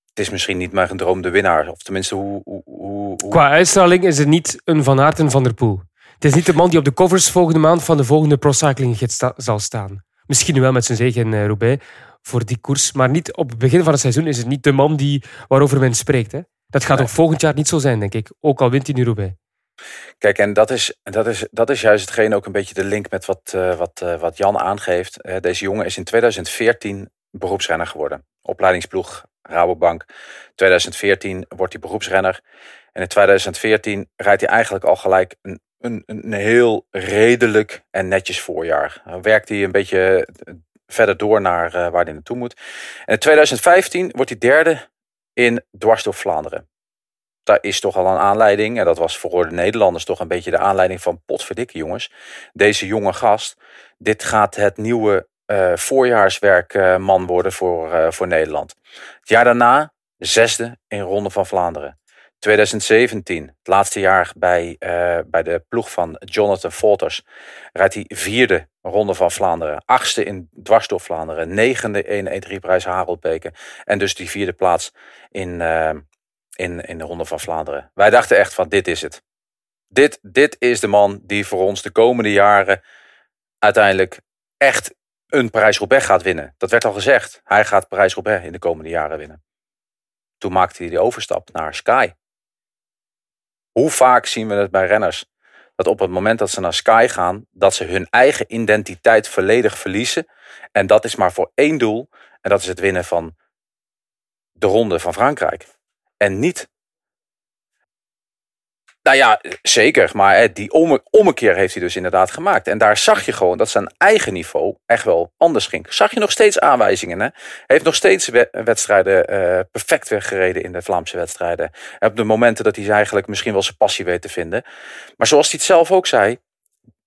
Het is misschien niet mijn gedroomde winnaar. Of tenminste, hoe, hoe, hoe... Qua uitstraling is het niet een Van Aert en Van der Poel. Het is niet de man die op de covers volgende maand van de volgende Pro sta zal staan. Misschien wel met zijn zege in uh, Roubaix voor die koers. Maar niet op het begin van het seizoen is het niet de man die, waarover men spreekt. Hè? Dat gaat ook volgend jaar niet zo zijn, denk ik. Ook al wint hij nu Roubaix. Kijk, en dat is, dat, is, dat is juist hetgeen ook een beetje de link met wat, uh, wat, uh, wat Jan aangeeft. deze jongen is in 2014 beroepsrenner geworden. Opleidingsploeg Rabobank. 2014 wordt hij beroepsrenner. En in 2014 rijdt hij eigenlijk al gelijk een een, een heel redelijk en netjes voorjaar. Dan werkt hij een beetje eh, verder door naar waar hij naartoe moet. En in 2015 wordt hij derde in dwars door Vlaanderen. Daar is toch al een aanleiding, en dat was voor de Nederlanders toch een beetje de aanleiding van potverdikke jongens. Deze jonge gast, dit gaat het nieuwe uh, voorjaarswerkman uh, worden voor, voor Nederland. Het jaar daarna zesde in Ronde van Vlaanderen. 2017, het laatste jaar bij, uh, bij de ploeg van Jonathan Volters, rijdt hij vierde ronde van Vlaanderen. Achtste in dwars door Vlaanderen. Negende in E3-prijs Haroldbeke. En dus die vierde plaats in, uh, in, in de ronde van Vlaanderen. Wij dachten echt van dit is het. Dit, dit is de man die voor ons de komende jaren uiteindelijk echt een Parijs-Roubaix gaat winnen. Dat werd al gezegd. Hij gaat Parijs-Roubaix in de komende jaren winnen. Toen maakte hij de overstap naar Sky. Hoe vaak zien we het bij renners? Dat op het moment dat ze naar Sky gaan, dat ze hun eigen identiteit volledig verliezen. En dat is maar voor één doel. En dat is het winnen van de ronde van Frankrijk. En niet. Nou ja, zeker. Maar hè, die omme- ommekeer heeft hij dus inderdaad gemaakt. En daar zag je gewoon dat zijn eigen niveau echt wel anders ging. Zag je nog steeds aanwijzingen. Hè? Heeft nog steeds we- wedstrijden eh, perfect weggereden in de Vlaamse wedstrijden. En op de momenten dat hij eigenlijk misschien wel zijn passie weet te vinden. Maar zoals hij het zelf ook zei.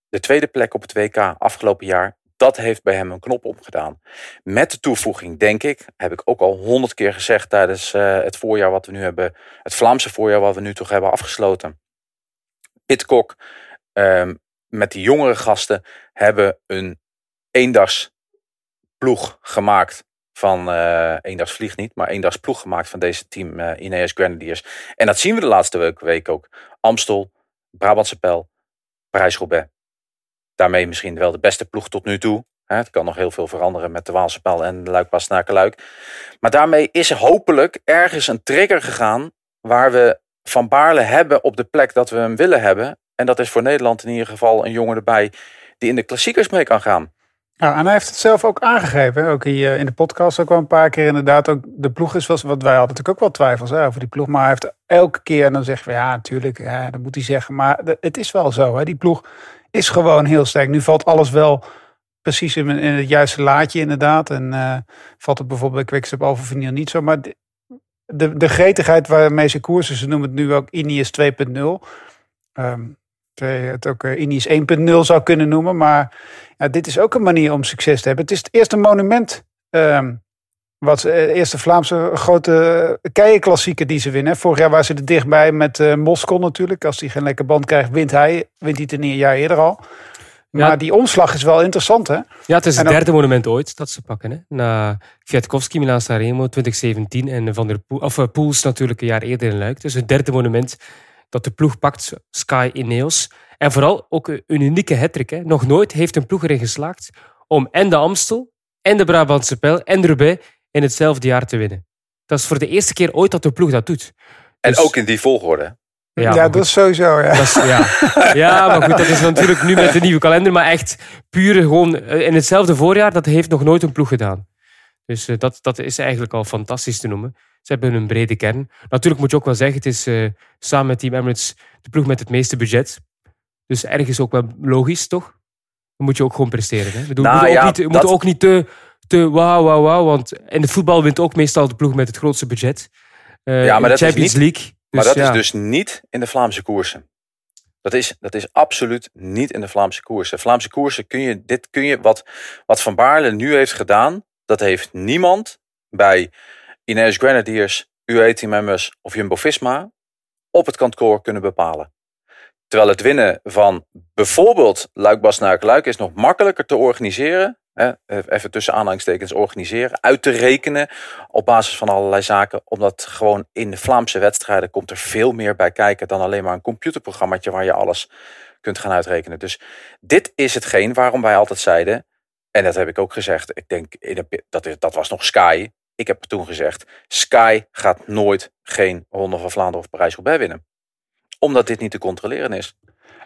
De tweede plek op het WK afgelopen jaar. Dat heeft bij hem een knop omgedaan. Met de toevoeging, denk ik, heb ik ook al honderd keer gezegd tijdens eh, het voorjaar wat we nu hebben. Het Vlaamse voorjaar wat we nu toch hebben afgesloten. Pitcock ehm, met die jongere gasten hebben een eendags ploeg gemaakt van eh eendags vlieg niet, maar eendags ploeg gemaakt van deze team eh Ineos Grenadiers. En dat zien we de laatste week, week ook. Amstel, Brabantse Pijl, Parijs-Roubaix. Daarmee misschien wel de beste ploeg tot nu toe. Hè, Het kan nog heel veel veranderen met de Waalse Pijl en de luik luik Maar daarmee is er hopelijk ergens een trigger gegaan waar we Van Baarle hebben op de plek dat we hem willen hebben. En dat is voor Nederland in ieder geval een jongen erbij die in de klassiekers mee kan gaan. Ja, en hij heeft het zelf ook aangegeven. Ook hier in de podcast ook wel een paar keer inderdaad. Ook de ploeg is, was, wat wij hadden natuurlijk ook wel twijfels over die ploeg. Maar hij heeft elke keer, en dan zeggen we ja, natuurlijk, ja, dat moet hij zeggen. Maar het is wel zo. Hè. Die ploeg is gewoon heel sterk. Nu valt alles wel precies in, het juiste laadje inderdaad. En eh, valt het bijvoorbeeld bij Quickstep Vinyl niet zo. Maar de, de, de gretigheid waarmee ze koersen, ze noemen het nu ook Ineos 2.0. Ehm terwijl je het ook eh, Ineos 1.0 zou kunnen noemen. Maar ja, dit is ook een manier om succes te hebben. Het is het eerste monument. ehm, wat ze- eh, eerste Vlaamse grote keienklassieker die ze winnen. Vorig jaar waren ze er dichtbij met eh Moskou natuurlijk. Als hij geen lekker band krijgt, wint hij. Wint hij het een jaar eerder al. Maar Ja. die omslag is wel interessant, hè? Ja, het is het dan- derde monument ooit dat ze pakken. Hè? Na Kwiatkowski, Milan Sanremo 2017 en Van der Poel, of eh, Poels natuurlijk een jaar eerder in Luik. Dus het derde monument dat de ploeg pakt, Sky Ineos. En vooral ook een unieke hattrick. Hè? Nog nooit heeft een ploeg erin geslaagd om en de Amstel en de Brabantse Pijl en de Roubaix in hetzelfde jaar te winnen. Dat is voor de eerste keer ooit dat de ploeg dat doet. En Dus- ook in die volgorde. Ja, dat goed. is sowieso, ja. Dat is- ja. ja, maar goed, dat is natuurlijk nu met de nieuwe kalender. Maar echt puur gewoon eh, in hetzelfde voorjaar, dat heeft nog nooit een ploeg gedaan. Dus eh, dat, dat is eigenlijk al fantastisch te noemen. Ze hebben een brede kern. Natuurlijk moet je ook wel zeggen, het is eh, samen met Team Emirates de ploeg met het meeste budget. Dus ergens ook wel logisch, toch? Dan moet je ook gewoon presteren. Hè? We bedoel, Nou we moeten ja, ook niet, we dat- moeten ook niet te, te wauw, wauw, wauw. Want in het voetbal wint ook meestal de ploeg met het grootste budget. Eh, Ja, maar in de dat is Champions niet- League. Maar Dus dat ja. is dus niet in de Vlaamse koersen. Dat is, dat is absoluut niet in de Vlaamse koersen. Vlaamse koersen kun je, dit kun je, wat, wat Van Baarle nu heeft gedaan, dat heeft niemand bij Ineos Grenadiers, UAE Team of Jumbo-Visma op het kantoor kunnen bepalen. Terwijl het winnen van bijvoorbeeld Luik Bastenaken Luik is nog makkelijker te organiseren. Even tussen aanhalingstekens organiseren, uit te rekenen op basis van allerlei zaken. Omdat gewoon in de Vlaamse wedstrijden komt er veel meer bij kijken dan alleen maar een computerprogrammaatje waar je alles kunt gaan uitrekenen. Dus dit is hetgeen waarom wij altijd zeiden, en dat heb ik ook gezegd, ik denk dat, dat was nog Sky. Ik heb toen gezegd, Sky gaat nooit geen Ronde van Vlaanderen of Parijs-Roubaix winnen. Omdat dit niet te controleren is.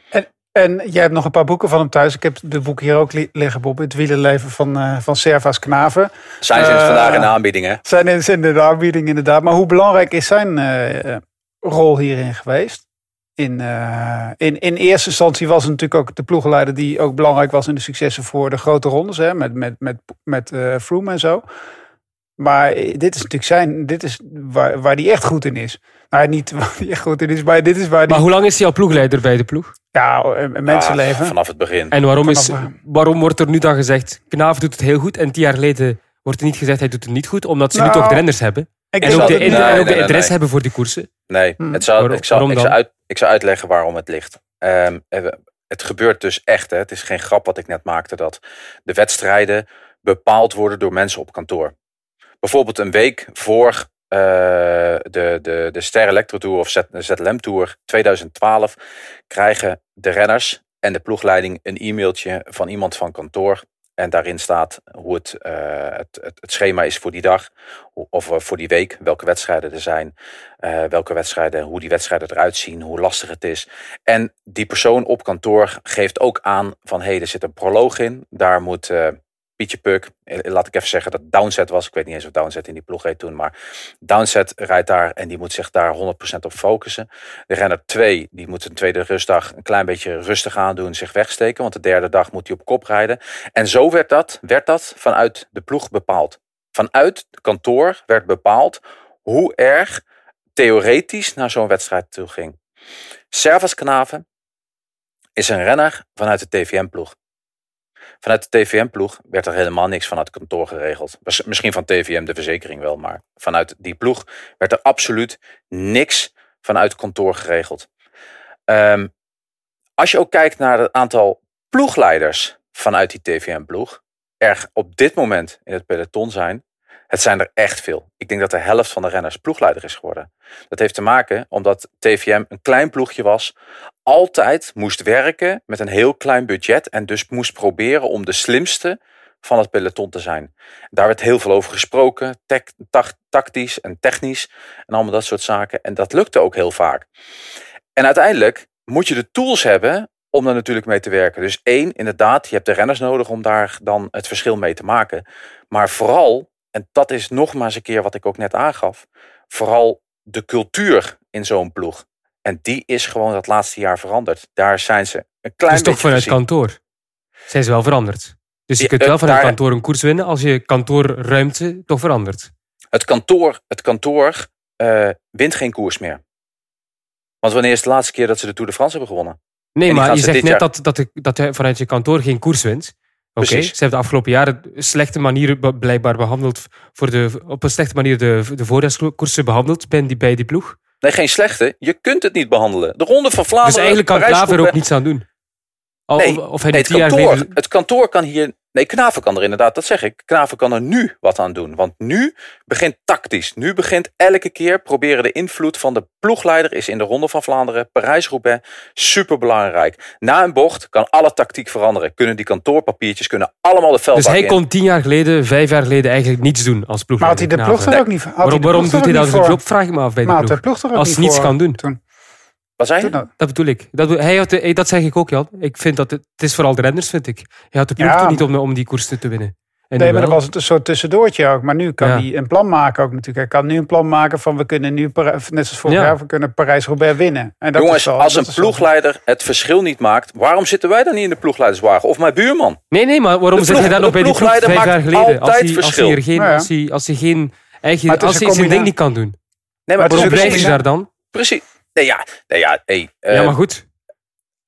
En jij hebt nog een paar boeken van hem thuis. Ik heb de boeken hier ook li- liggen, Bob. Het wielerleven van, eh van Servaas Knaven. Zijn ze Eh, vandaag in de aanbiedingen? Zijn in, zijn in de aanbieding inderdaad. Maar hoe belangrijk is zijn eh, rol hierin geweest? In, eh, in, in eerste instantie was het natuurlijk ook de ploegleider die ook belangrijk was in de successen voor de grote rondes. Hè, met met, met, met eh, Froome en zo. Maar dit is natuurlijk zijn, dit is waar, waar hij echt goed in is. Nou, niet waar hij echt goed in is, maar dit is waar Maar hij hoe lang is hij al ploegleider bij de ploeg? Ja, een mensenleven. Ja, vanaf het begin. En waarom, is, eh, waarom wordt er nu dan gezegd, Knaaf doet het heel goed en tien jaar geleden wordt er niet gezegd hij doet het niet goed, omdat ze nu Nou, toch de renners hebben ik en ook de, en nee, ook de nee, nee, interesse nee. hebben voor die koersen. Nee, Hmm. het zou, Waarom- ik, ik, zou uit, ik zou uitleggen waarom het ligt. Ehm, eh, het gebeurt dus echt. Hè. Het is geen grap wat ik net maakte. Dat de wedstrijden bepaald worden door mensen op kantoor. Bijvoorbeeld een week voor eh, de, de, de Ster Electro Tour of ZLM Tour 2012 krijgen de renners en de ploegleiding een e-mailtje van iemand van kantoor. En daarin staat hoe het, eh, het, het, schema is voor die dag of eh, voor die week, welke wedstrijden er zijn, welke wedstrijden, hoe die wedstrijden eruit zien, hoe lastig het is. En die persoon op kantoor geeft ook aan van hé, hey, er zit een proloog in, daar moet, Pietje Puk, eh, laat ik even zeggen dat Downset was. Ik weet niet eens of Downset in die ploeg reed toen. Maar Downset rijdt daar en die moet zich daar 100% op focussen. De renner 2, die moet een tweede rustdag een klein beetje rustig aandoen. Zich wegsteken, want de derde dag moet hij op kop rijden. En zo werd dat, werd dat vanuit de ploeg bepaald. Vanuit het kantoor werd bepaald hoe erg theoretisch naar zo'n wedstrijd toe ging. Servas Knaven is een renner vanuit de TVM-ploeg. Vanuit de TVM-ploeg werd er helemaal niks vanuit het kantoor geregeld. Misschien van TVM de verzekering wel, maar vanuit die ploeg werd er absoluut niks vanuit het kantoor geregeld. Ehm, als je ook kijkt naar het aantal ploegleiders vanuit die TVM-ploeg, er op dit moment in het peloton zijn, het zijn er echt veel. Ik denk dat de helft van de renners ploegleider is geworden. Dat heeft te maken omdat TVM een klein ploegje was, altijd moest werken met een heel klein budget en dus moest proberen om de slimste van het peloton te zijn. Daar werd heel veel over gesproken, tactisch en technisch en allemaal dat soort zaken. En dat lukte ook heel vaak. En uiteindelijk moet je de tools hebben om daar natuurlijk mee te werken. Dus één, inderdaad, je hebt de renners nodig om daar dan het verschil mee te maken. Maar vooral, en dat is nogmaals een keer wat ik ook net aangaf, vooral de cultuur in zo'n ploeg. En die is gewoon dat laatste jaar veranderd. Daar zijn ze een klein dus toch vanuit kantoor zijn ze wel veranderd. Dus je kunt wel vanuit kantoor een koers winnen als je kantoorruimte toch verandert. Het kantoor, het kantoor uh, wint geen koers meer. Want wanneer is de laatste keer dat ze de Tour de France hebben gewonnen? Nee, maar je zegt net dat, dat, dat je vanuit je kantoor geen koers wint. Oké, ze hebben de afgelopen jaren slechte manier blijkbaar behandeld. Voor de, op een slechte manier de, de voorjaarskoersen behandeld bij die, bij die ploeg. Nee, geen slechte. Je kunt het niet behandelen. De Ronde van Vlaanderen... Dus eigenlijk kan Klaver ook niets aan doen? Nee, of, hij het, kantoor, het kantoor kan hier Nee, Knaven kan er inderdaad, dat zeg ik. Knaven kan er nu wat aan doen. Want nu begint tactisch. Nu begint elke keer proberen de invloed van de ploegleider is in de Ronde van Vlaanderen, Parijs-Roubaix, super belangrijk. Na een bocht kan alle tactiek veranderen. Kunnen die kantoorpapiertjes kunnen allemaal de veld Dus hij kon tien jaar geleden, vijf jaar geleden eigenlijk niets doen als ploegleider. Maar had hij de ploeg er ook niet Waarom, waarom doet hij dat zijn job? Vraag ik me af bij de ploeg. Als hij niets kan doen. Toen. Wat zei je? Dat bedoel ik. Dat, hij had de, dat zeg ik ook, Jan. Ik vind dat het, het is vooral de renners, vind ik. Hij had de ploeg ja, niet om, om die koers te winnen. En nee, maar dan was het een soort tussendoortje ook. Maar nu kan hij een plan maken ook natuurlijk. Hij kan nu een plan maken van we kunnen nu, net zoals vorig jaar, we kunnen Parijs-Roubaix winnen. En dat Jongens, als een ploegleider het verschil niet maakt, waarom zitten wij dan niet in de ploegleiderswagen? Of mijn buurman? Nee, nee, maar waarom zit je dan nog bij die ploeg vijf jaar geleden? Als hij, als hij, geen, als hij, als hij geen eigen, als hij zijn ding niet kan doen. Nee, maar waarom blijf je daar dan? Precies. Nee, ja, nee, ja, hey, ja, maar goed.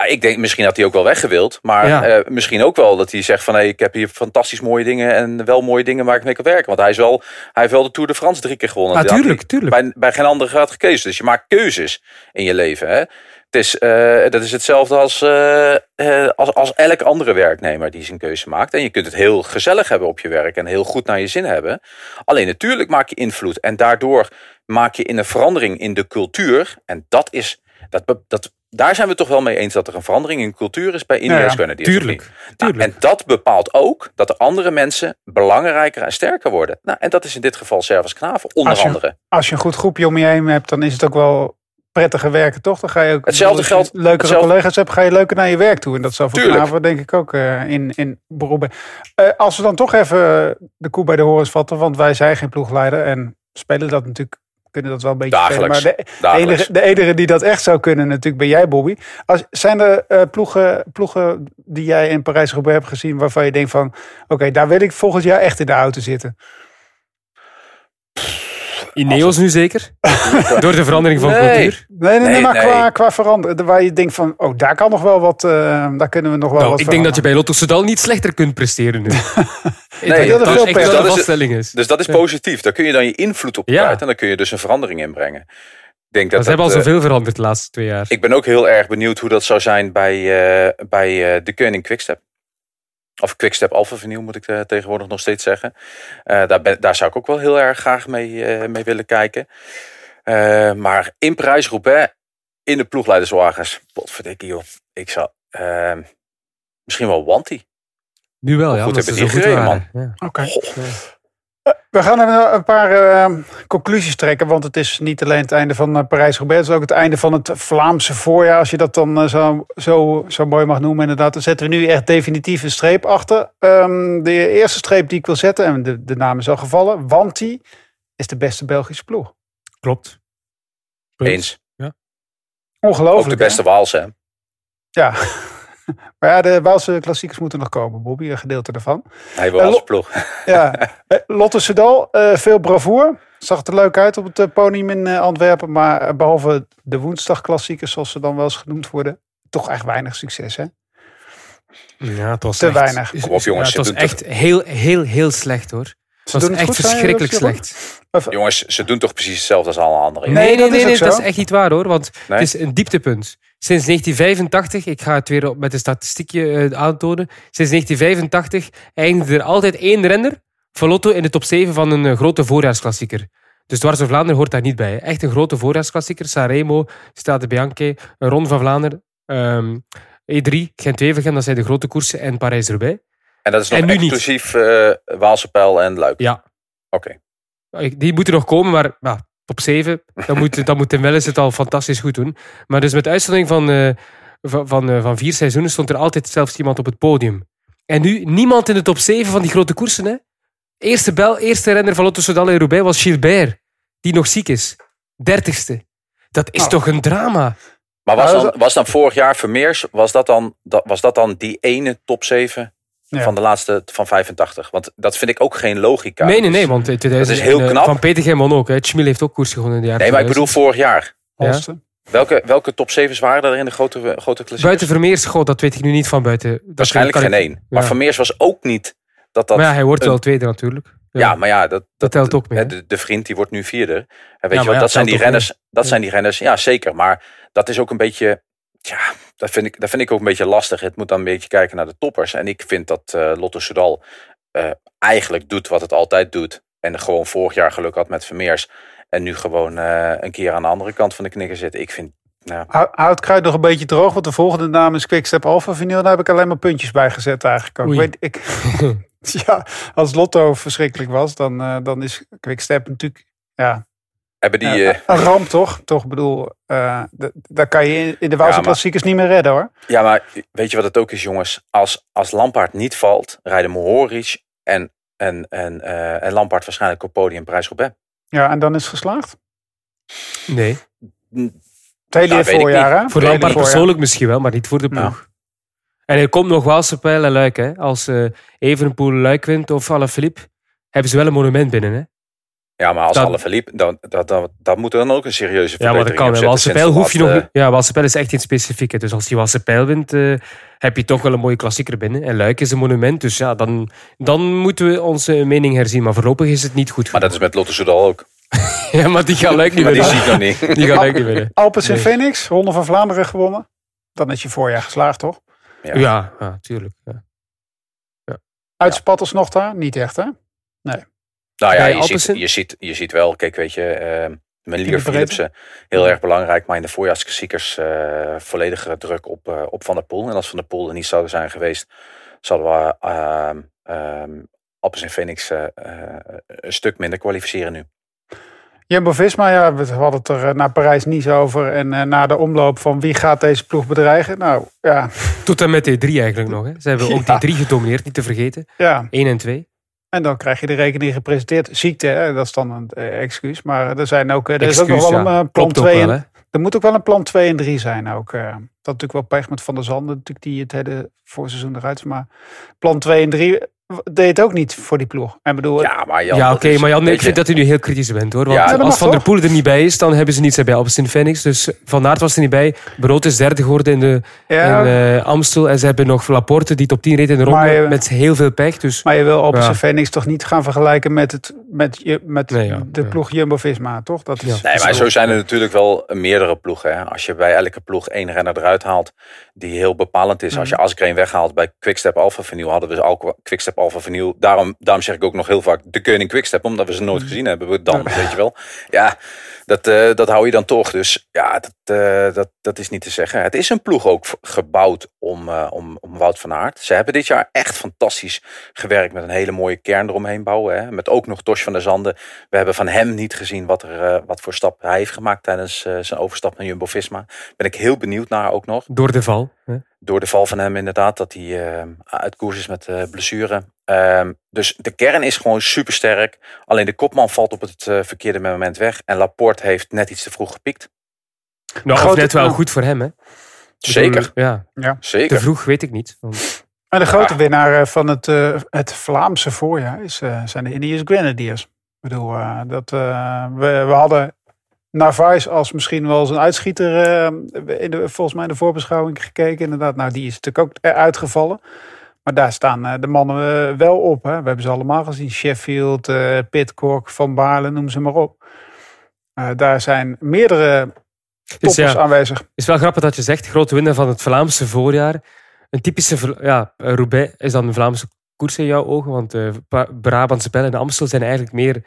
Ik denk, misschien had hij ook wel weggewild. Maar ja. uh, misschien ook wel dat hij zegt van... Hey, ik heb hier fantastisch mooie dingen en wel mooie dingen waar ik mee kan werken. Want hij, is wel, hij heeft wel de Tour de France drie keer gewonnen. Natuurlijk, tuurlijk. Bij, bij geen andere gaat gekozen. Dus je maakt keuzes in je leven. Hè? Het is, uh, dat is hetzelfde als, uh, als, als elk andere werknemer die zijn keuze maakt. En je kunt het heel gezellig hebben op je werk en heel goed naar je zin hebben. Alleen natuurlijk maak je invloed. En daardoor maak je in een verandering in de cultuur. En dat is, dat, dat, daar zijn we toch wel mee eens dat er een verandering in cultuur is bij Ineos ja, ja, Tuurlijk. Nou, en dat bepaalt ook dat de andere mensen belangrijker en sterker worden. Nou, en dat is in dit geval Servus Knaven, onder als je, andere. Als je een goed groepje om je heen hebt, dan is het ook wel prettiger werken, toch? Dan ga je ook hetzelfde geldt. Leukere hetzelfde... collega's hebt, ga je leuker naar je werk toe. En dat zal voor Knaven denk ik ook uh, in, in beroepen. Uh, als we dan toch even de koe bij de horens vatten, want wij zijn geen ploegleider en spelen dat natuurlijk kunnen dat wel een beetje Dagelijks. Spelen, maar de, enige, de enige die dat echt zou kunnen natuurlijk ben jij, Bobby. Als, zijn er uh, ploegen, ploegen die jij in Parijs-Roubaix hebt gezien waarvan je denkt van... oké, okay, daar wil ik volgend jaar echt in de auto zitten? Ineos nu zeker? Door de verandering van nee. cultuur? Nee, nee, nee, maar Qua, qua veranderen. Waar je denkt van, oh, daar kan nog wel wat, uh, daar kunnen we nog wel nou, wat Ik denk dat je bij Lotto Soudal niet slechter kunt presteren nu. nee, dat, dat, is vaststelling is. Dus dat is positief. Daar kun je dan je invloed op kwijt. Ja. En dan kun je dus een verandering inbrengen. Denk dat ze hebben al zoveel veranderd de laatste twee jaar. Ik ben ook heel erg benieuwd hoe dat zou zijn bij, uh, bij uh, de Koning Quickstep. Of Quickstep Alpha Vinyl moet ik uh, tegenwoordig nog steeds zeggen. Uh, daar, ben, daar zou ik ook wel heel erg graag mee, uh, mee willen kijken. maar in Parijs-Roubaix, in de ploegleiderswagens. Potverdikkie joh. Ik zou ehm, misschien wel Wanty. Nu wel, ja. Goed hebben die gereden, man. Ja. Oké. Okay. We gaan even een paar eh, conclusies trekken. Want het is niet alleen het einde van eh, Parijs-Roubaix. Het is ook het einde van het Vlaamse voorjaar. Als je dat dan eh, zo, zo, zo mooi mag noemen inderdaad. Dan zetten we nu echt definitief een streep achter. Ehm, de eerste streep die ik wil zetten. En de, de naam is al gevallen. Wanty is de beste Belgische ploeg. Klopt. Punt. Eens. Ongelooflijk. Ook de beste hè? Waalse. hè? Ja. maar ja, de Waalse klassiekers moeten nog komen. Bobby, een gedeelte daarvan. Hij wil als Lo- ploeg. Ja, Eh, Lotte Soudal, eh, veel bravoer. Zag er leuk uit op het eh, podium in eh, Antwerpen. Maar eh, behalve de woensdagklassiekers, zoals ze dan wel eens genoemd worden, toch echt weinig succes. Hè? Ja, het was Te echt, weinig. is- Kom op, is- jongens, ja, het ze was doen echt heel, heel, heel slecht hoor. Het was doen het echt goed, verschrikkelijk slecht. Jongens, ze doen toch precies hetzelfde als alle anderen. Nee, Nee, nee, dat nee, is nee, ook dat zo. is echt niet waar hoor. Want Nee? het is een dieptepunt. Sinds 1985, ik ga het weer met een statistiekje eh, aantonen. Sinds 1985 eindigde er altijd één renner van Lotto in de top 7 van een eh, grote voorjaarsklassieker. Dus Dwars Vlaanderen hoort daar niet bij. Echt een grote voorjaarsklassieker. Sanremo, Stade Bianche, een Ronde van Vlaanderen, ehm, E3, Gent-Wevelgem, dat zijn de grote koersen en Parijs-Roubaix. En dat is nog En exclusief eh Waalse Pijl en Luik. Ja. Oké. Die moeten nog komen, maar ja, top 7, dan moet, dan moet Tim Welles het al fantastisch goed doen. Maar dus met uitzondering van, eh, van, van, eh, van vier seizoenen stond er altijd zelfs iemand op het podium. En nu niemand in de top 7 van die grote koersen. Hè? Eerste, bel, eerste renner van Lotto Soudal en Roubaix was Gilbert, die nog ziek is. Dertigste. Dat is Nou. toch een drama? Maar was dan, was dan vorig jaar Vermeers, was dat dan, dat, was dat dan die ene top 7 Ja. van de laatste van 85? Want dat vind ik ook geen logica. nee, nee, Dus- nee, want in 2000, Dat is heel eh, knap. Van Peter won ook. hè. Schmil heeft ook koers gewonnen in de jaren Nee, maar ik bedoel 2000. vorig jaar. Ja. Welke, welke top 7's waren er in de grote, grote klassiekers? Buiten Vermeers, god, dat weet ik nu niet van buiten. Dat Waarschijnlijk kan geen één. Maar Ja. Vermeers was ook niet dat dat... maar ja, hij wordt een- wel tweede natuurlijk. Ja, maar ja, dat, dat, telt ook mee? De, de vriend die wordt nu vierde. En weet maar je wat, ja, dat zijn die renners. Dat Ja. zijn die renners. Ja, zeker. Maar dat is ook een beetje. Ja, dat vind ik, dat vind ik ook een beetje lastig. Het moet dan een beetje kijken naar de toppers. En ik vind dat eh Lotto Soudal eh, eigenlijk doet wat het altijd doet. En gewoon vorig jaar geluk had met Vermeers. En nu gewoon eh, een keer aan de andere kant van de knikker zit. Ik vind. Nou, kruid nog een beetje droog, want de volgende naam is Quickstep Alpha Vinyl. Daar heb ik alleen maar puntjes bij gezet eigenlijk. Ook. Weet, ik, ja, als Lotto verschrikkelijk was, dan, eh, dan is Quickstep natuurlijk ja, hebben die. eh, eh, een ramp toch? Toch ik bedoel, eh, daar kan je in- de Waalse maar- klassiekers niet meer redden hoor. ja, maar weet je wat het ook is, jongens? Als, als Lampaard niet valt, rijden Mohoric en, en, en, eh, en Lampaard waarschijnlijk op podium Prijs-Roubaix. Ja, en dan is het geslaagd. Nee. Het hele Ja, ik voorjaar hè? Voor Lampaard persoonlijk misschien wel, maar niet voor de Ja. ploeg. En er komt nog Waalse pijl en Luik. Hè. Als eh Evenepoel Luik wint of Alaphilippe, hebben ze wel een monument binnen. Hè. Ja, maar als Dat- alle verliep, dan, dat, dat, dat moet er dan ook een serieuze Ja, maar dat verbetering kan. pijl hoef je nog. Ja, Waalse pijl is echt iets specifiek. hè. Dus als je Waalse pijl wint, eh, heb je toch wel een mooie klassieker binnen. En Luik is een monument. Dus ja, dan, dan moeten we onze mening herzien. Maar voorlopig is het niet goed. Maar dat is met Lotte Soudal ook. ja, maar die gaan Luik niet Maar die winnen. zie ik nog niet. Die gaan Luik niet winnen. Alpes en Nee. Phoenix, Ronde van Vlaanderen gewonnen. Dan is je voorjaar geslaagd toch? Ja. Ja, ja tuurlijk. Ja. Uitspatters nog daar? Niet echt hè? Nou ja, je ziet, je, ziet, je ziet wel, kijk weet je, de Melier. Philipsen, heel erg belangrijk. Maar in de voorjaarsklassiekers eh volledige druk op, eh, op Van der Poel. En als Van der Poel er niet zouden zijn geweest, zouden we ehm ehm Alpes en Phoenix eh, een stuk minder kwalificeren nu. Jumbo-Visma, ja, we hadden het er naar Parijs-Nice over. En eh, na de omloop van wie gaat deze ploeg bedreigen? Nou, ja, Tot en met D3 eigenlijk nog. Hè. Ze hebben ook Ja. D3 gedomineerd, niet te vergeten. ja. 1 en 2. En dan krijg je de rekening gepresenteerd. Ziekte, hè? dat is dan een eh, excuus. Maar er, zijn ook, eh, er is ook nog wel een ja. eh, plan Klopt ook 2 wel, en. Er moet ook wel een plan 2 en 3 zijn ook. dat natuurlijk wel pech met Van der Zanden, natuurlijk die het hele voorseizoen eruit. Maar plan 2 en 3 deed het ook niet voor die ploeg. En bedoel, Ja, maar Jan, ja, oké, maar Jan, weet ik vind je, dat u nu heel kritisch bent hoor. Want Ja, als Van der? Poel er niet bij is, dan hebben ze niets bij Alpecin Phoenix. Dus Van Aert was er niet bij. Brood is derde geworden in, de, ja, in eh, Amstel. En ze hebben nog Laporte die top 10 reed in de ronde met heel veel pech. Dus maar je wil op Ja. Phoenix toch niet gaan vergelijken met, het, met, je, met Nee, ja, de ja. ploeg Jumbo-Visma, toch? Dat is, Ja. Nee, maar zo zijn er natuurlijk wel meerdere ploegen. Hè. Als je bij elke ploeg één renner eruit haalt die heel bepalend is. Als je. Asgreen weghaalt bij Quickstep Alpha Vinyl hadden we al Quickstep Alfa Vinyl. Daarom, daarom zeg ik ook nog heel vaak de Koning Quickstep. Omdat we ze nooit gezien hebben. Dan, weet je wel. Ja, dat, eh, dat hou je dan toch. Dus ja, dat, eh, dat, dat is niet te zeggen. Het is een ploeg ook gebouwd om, eh, om, om Wout van Aert. Ze hebben dit jaar echt fantastisch gewerkt met een hele mooie kern eromheen bouwen. Hè. Met ook nog Tosh van der Zanden. We hebben van hem niet gezien wat, er, wat voor stap hij heeft gemaakt tijdens zijn overstap naar Jumbo-Visma. Ben ik heel benieuwd naar ook nog. Door de val. Hè? Door de val van hem inderdaad, dat hij uit koers is met blessure. Ehm, dus de kern is gewoon super sterk. Alleen de kopman valt op het eh, verkeerde moment weg. En Laporte heeft net iets te vroeg gepiekt. Nou, of net wel nou. goed voor hem, hè? Zeker, Ja, te zeker. vroeg weet ik niet. Want En de grote Ja. winnaar eh, van het, eh, het Vlaamse voorjaar is, eh, zijn de Ineos Grenadiers. Ik bedoel, eh, dat, eh, we, we hadden Narvaez als misschien wel een uitschieter in de, volgens mij in de voorbeschouwing gekeken. Inderdaad, nou die is natuurlijk ook eruit gevallen. Maar daar staan eh, de mannen eh, wel op. Hè. We hebben ze allemaal gezien. Sheffield, eh Pitcock, Van Baarle, noem ze maar op. Daar zijn meerdere Dus toppers ja, aanwezig. het is wel grappig dat je zegt, grote winnaar van het Vlaamse voorjaar. Een typische, ja, Roubaix is dan een Vlaamse koers in jouw ogen, want de Brabantse Bellen en de Amstel zijn eigenlijk meer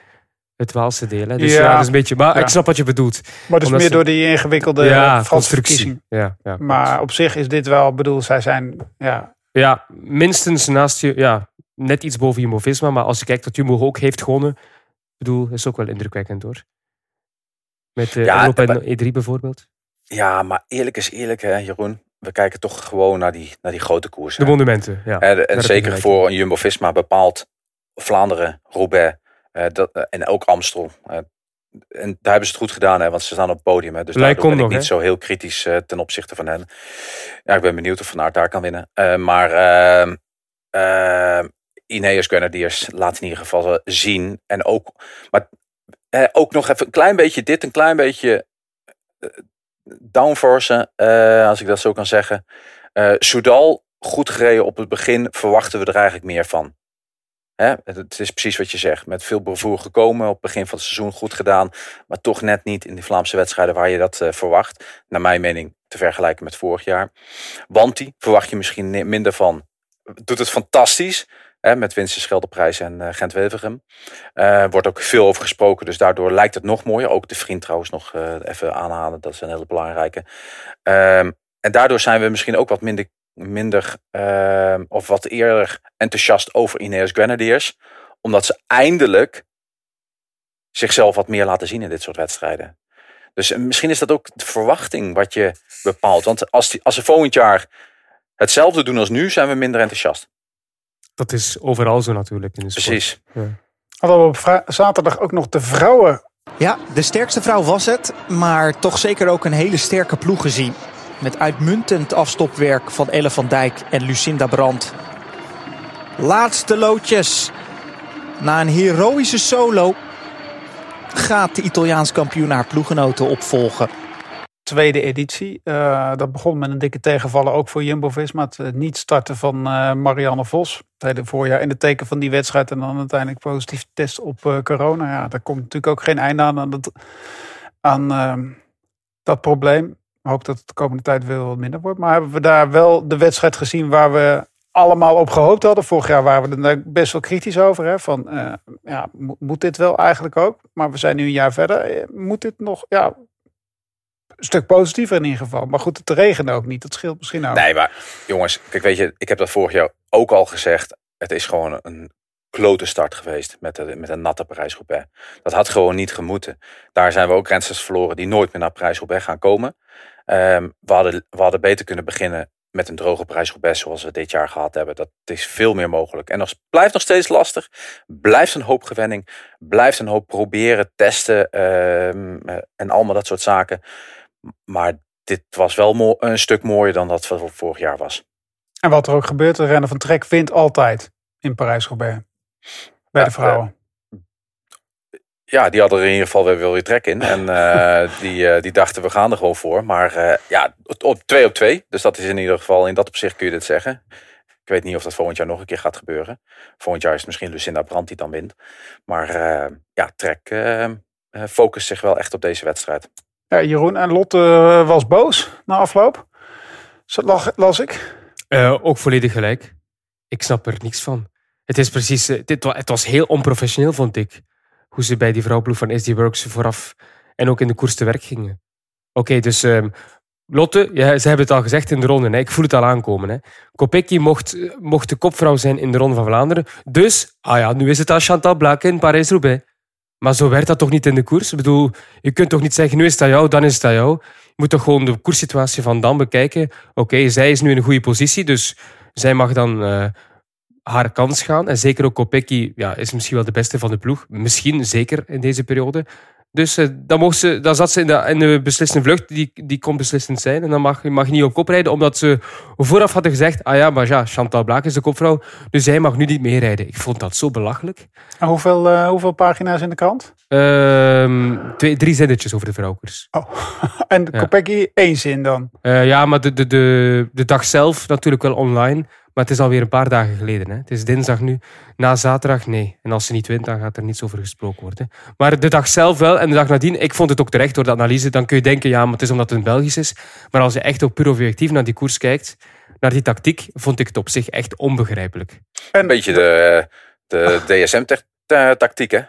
het Waalse deel. Hè? Dus ja, Ja. dat is een beetje, maar Ja. ik snap wat je bedoelt. Maar dus meer ze- door die ingewikkelde ja, Franse constructie. Ja, ja, Maar op zich is dit wel, bedoel, zij zijn, ja, Ja, minstens naast je, ja, net iets boven Jumbo-Visma. Maar als je kijkt dat Jumbo ook heeft gewonnen, ik bedoel, is ook wel indrukwekkend hoor. Met uh, Ja, en maar- E3 bijvoorbeeld. Ja, maar eerlijk is eerlijk, hè, Jeroen. We kijken toch gewoon naar die, naar die grote koersen. De monumenten, ja. Daar en zeker voor een Jumbo-Visma bepaalt Vlaanderen, Roubaix eh, dat, eh, en ook Amstel. Eh, en daar hebben ze het goed gedaan, hè, want ze staan op het podium. Hè, dus daardoor ben ik nog, niet zo heel kritisch eh, ten opzichte van hen. Ja, ik ben benieuwd of Van Aert daar kan winnen. Eh, maar ehm, Ineos Grenadiers laat in ieder geval zien. En ook, maar, eh, ook nog even een klein beetje dit, een klein beetje eh, downforcen, eh, als ik dat zo kan zeggen. Eh Soudal, goed gereden op het begin, verwachten we er eigenlijk meer van. Hè? Het, is precies wat je zegt. Met veel bravoure gekomen, op het begin van het seizoen goed gedaan. Maar toch net niet in de Vlaamse wedstrijden waar je dat eh, verwacht. Naar mijn mening te vergelijken met vorig jaar. Wanti verwacht je misschien minder van. Doet het fantastisch. Hè, met winst Scheldeprijs en eh, Gent-Wevelgem. Eh wordt ook veel over gesproken, dus daardoor lijkt het nog mooier. Ook de vriend trouwens nog even aanhalen, dat is een hele belangrijke. Ehm, en daardoor zijn we misschien ook wat minder, minder ehm, of wat eerder enthousiast over Ineos Grenadiers. Omdat ze eindelijk zichzelf wat meer laten zien in dit soort wedstrijden. Dus eh, misschien is dat ook de verwachting wat je bepaalt. Want als, die, als ze volgend jaar hetzelfde doen als nu, zijn we minder enthousiast. Dat is overal zo natuurlijk in de sport. Precies. hadden we op vra- zaterdag ook nog de vrouwen. Ja, de sterkste vrouw was het, maar toch zeker ook een hele sterke ploeg gezien. Met uitmuntend afstopwerk van Elle van Dijk en Lucinda Brandt. Laatste loodjes. Na een heroïsche solo gaat de Italiaans kampioen haar ploeggenoten opvolgen. tweede editie. Eh, dat begon met een dikke tegenvallen ook voor Jumbo-Visma. Het eh, niet starten van eh, Marianne Vos. Het voorjaar in het teken van die wedstrijd. En dan uiteindelijk positief test op corona. Ja, daar komt natuurlijk ook geen einde aan, aan, dat, aan dat probleem. Hoop dat het de komende tijd weer wat minder wordt. Maar hebben we daar wel de wedstrijd gezien waar we allemaal op gehoopt hadden. Vorig jaar waren we er best wel kritisch over. Hè? Van, eh, ja, mo- moet dit wel eigenlijk ook? Maar we zijn nu een jaar verder. Eh, Moet dit nog... Ja, een stuk positiever in ieder geval. Maar goed, het regende ook niet. Dat scheelt misschien ook. Nee, maar jongens, kijk, weet je, ik heb dat vorig jaar ook al gezegd. Het is gewoon een klote start geweest met, met een natte Parijs-Roubaix. Dat had gewoon niet gemoeten. Daar zijn we ook rensters verloren die nooit meer naar Parijs-Roubaix gaan komen. Ehm, we, hadden, we hadden beter kunnen beginnen met een droge Parijs-Roubaix zoals we dit jaar gehad hebben. Dat is veel meer mogelijk. En nog, blijft nog steeds lastig. Blijft een hoop gewenning. Blijft een hoop proberen, testen ehm, eh, en allemaal dat soort zaken. Maar dit was wel een stuk mooier dan dat wat vorig jaar was. En wat er ook gebeurt, de renner van Trek wint altijd in Parijs-Roubaix. Bij Ja, de vrouwen. Ja, die hadden er in ieder geval weer wel weer trek in. En eh, die, eh, die dachten, we gaan er gewoon voor. Maar eh, ja, op twee op twee. Dus dat is in ieder geval, in dat opzicht kun je dit zeggen. Ik weet niet of dat volgend jaar nog een keer gaat gebeuren. Volgend jaar is het misschien Lucinda Brandt die dan wint. Maar eh, ja, Trek focust zich wel echt op deze wedstrijd. Ja, Jeroen en Lotte was boos na afloop. Zo lag- las ik. Eh, ook volledig gelijk. Ik snap er niks van. Het is precies, dit, het was heel onprofessioneel, vond ik. Hoe ze bij die vrouwploeg van SD Works vooraf en ook in de koers te werk gingen. Oké, dus ehm, Lotte, ja, ze hebben het al gezegd in de ronde. Hè. Ik voel het al aankomen. Hè. Mocht, eh, mocht de kopvrouw zijn in de Ronde van Vlaanderen. Dus, ah ja, nu is het aan Chantal Blaak in Parijs-Roubaix. Maar zo werd dat toch niet in de koers? Ik bedoel, je kunt toch niet zeggen, nu is aan jou, dan is aan jou. Je moet toch gewoon de koerssituatie van dan bekijken. Oké, zij is nu in een goede positie, dus zij mag dan eh, haar kans gaan. En zeker ook Kopecky ja, is misschien wel de beste van de ploeg. Misschien, zeker in deze periode. Dus eh, dan, mocht ze, dan zat ze in de, in de beslissende vlucht, die, die kon beslissend zijn. En dan mag, mag je niet op kop rijden, omdat ze vooraf hadden gezegd, ah ja, maar ja, Chantal Blaak is de kopvrouw, dus zij mag nu niet meerijden. Ik vond dat zo belachelijk. En hoeveel, eh, hoeveel pagina's in de krant? Ehm, twee, drie zinnetjes over de vrouwkoers. Oh. en Ja. Kopecky één zin dan. Eh, ja, maar de, de, de, de dag zelf natuurlijk wel online. Maar het is alweer een paar dagen geleden. Hè. Het is dinsdag nu. Na zaterdag, nee. En als ze niet wint, dan gaat er niets over gesproken worden. Maar de dag zelf wel. En de dag nadien, ik vond het ook terecht door de analyse. Dan kun je denken, ja, maar het is omdat het een Belgisch is. Maar als je echt ook puur objectief naar die koers kijkt, naar die tactiek, vond ik het op zich echt onbegrijpelijk. Een beetje de, de DSM-tactiek, hè?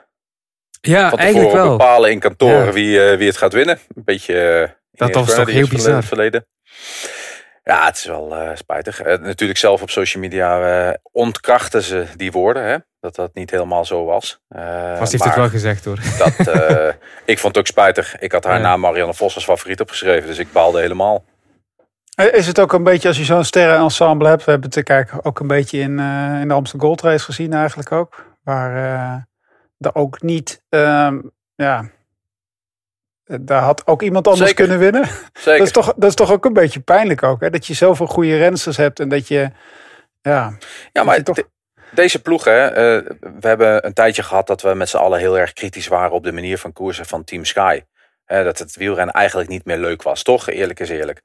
Ja, Van eigenlijk wel. bepalen in kantoren Ja. wie, eh, wie het gaat winnen. Een beetje... eh, Dat was toch heel bizar. Verleden. Ja, het is wel eh, spijtig. Eh, natuurlijk zelf op social media eh, ontkrachten ze die woorden. Hè? Dat dat niet helemaal zo was. Eh, Vast heeft maar het wel gezegd hoor. dat, eh, ik vond het ook spijtig. Ik had haar Ja. naam Marianne Vos als favoriet opgeschreven. Dus ik baalde helemaal. Eh, Is het ook een beetje, als je zo'n sterrenensemble hebt, we hebben het kijk, ook een beetje in, eh, in de Amsterdam Gold Race gezien eigenlijk ook. Waar eh er ook niet, ehm, ja, daar had ook iemand anders Zeker. kunnen winnen. Zeker. Dat is, toch, dat is toch ook een beetje pijnlijk ook, hè? dat je zoveel goede rensters hebt en dat je, ja, Ja, maar toch- de- deze ploeg, hè, eh, we hebben een tijdje gehad dat we met z'n allen heel erg kritisch waren op de manier van koersen van Team Sky. Hè, dat het wielrennen eigenlijk niet meer leuk was, toch? Eerlijk is eerlijk.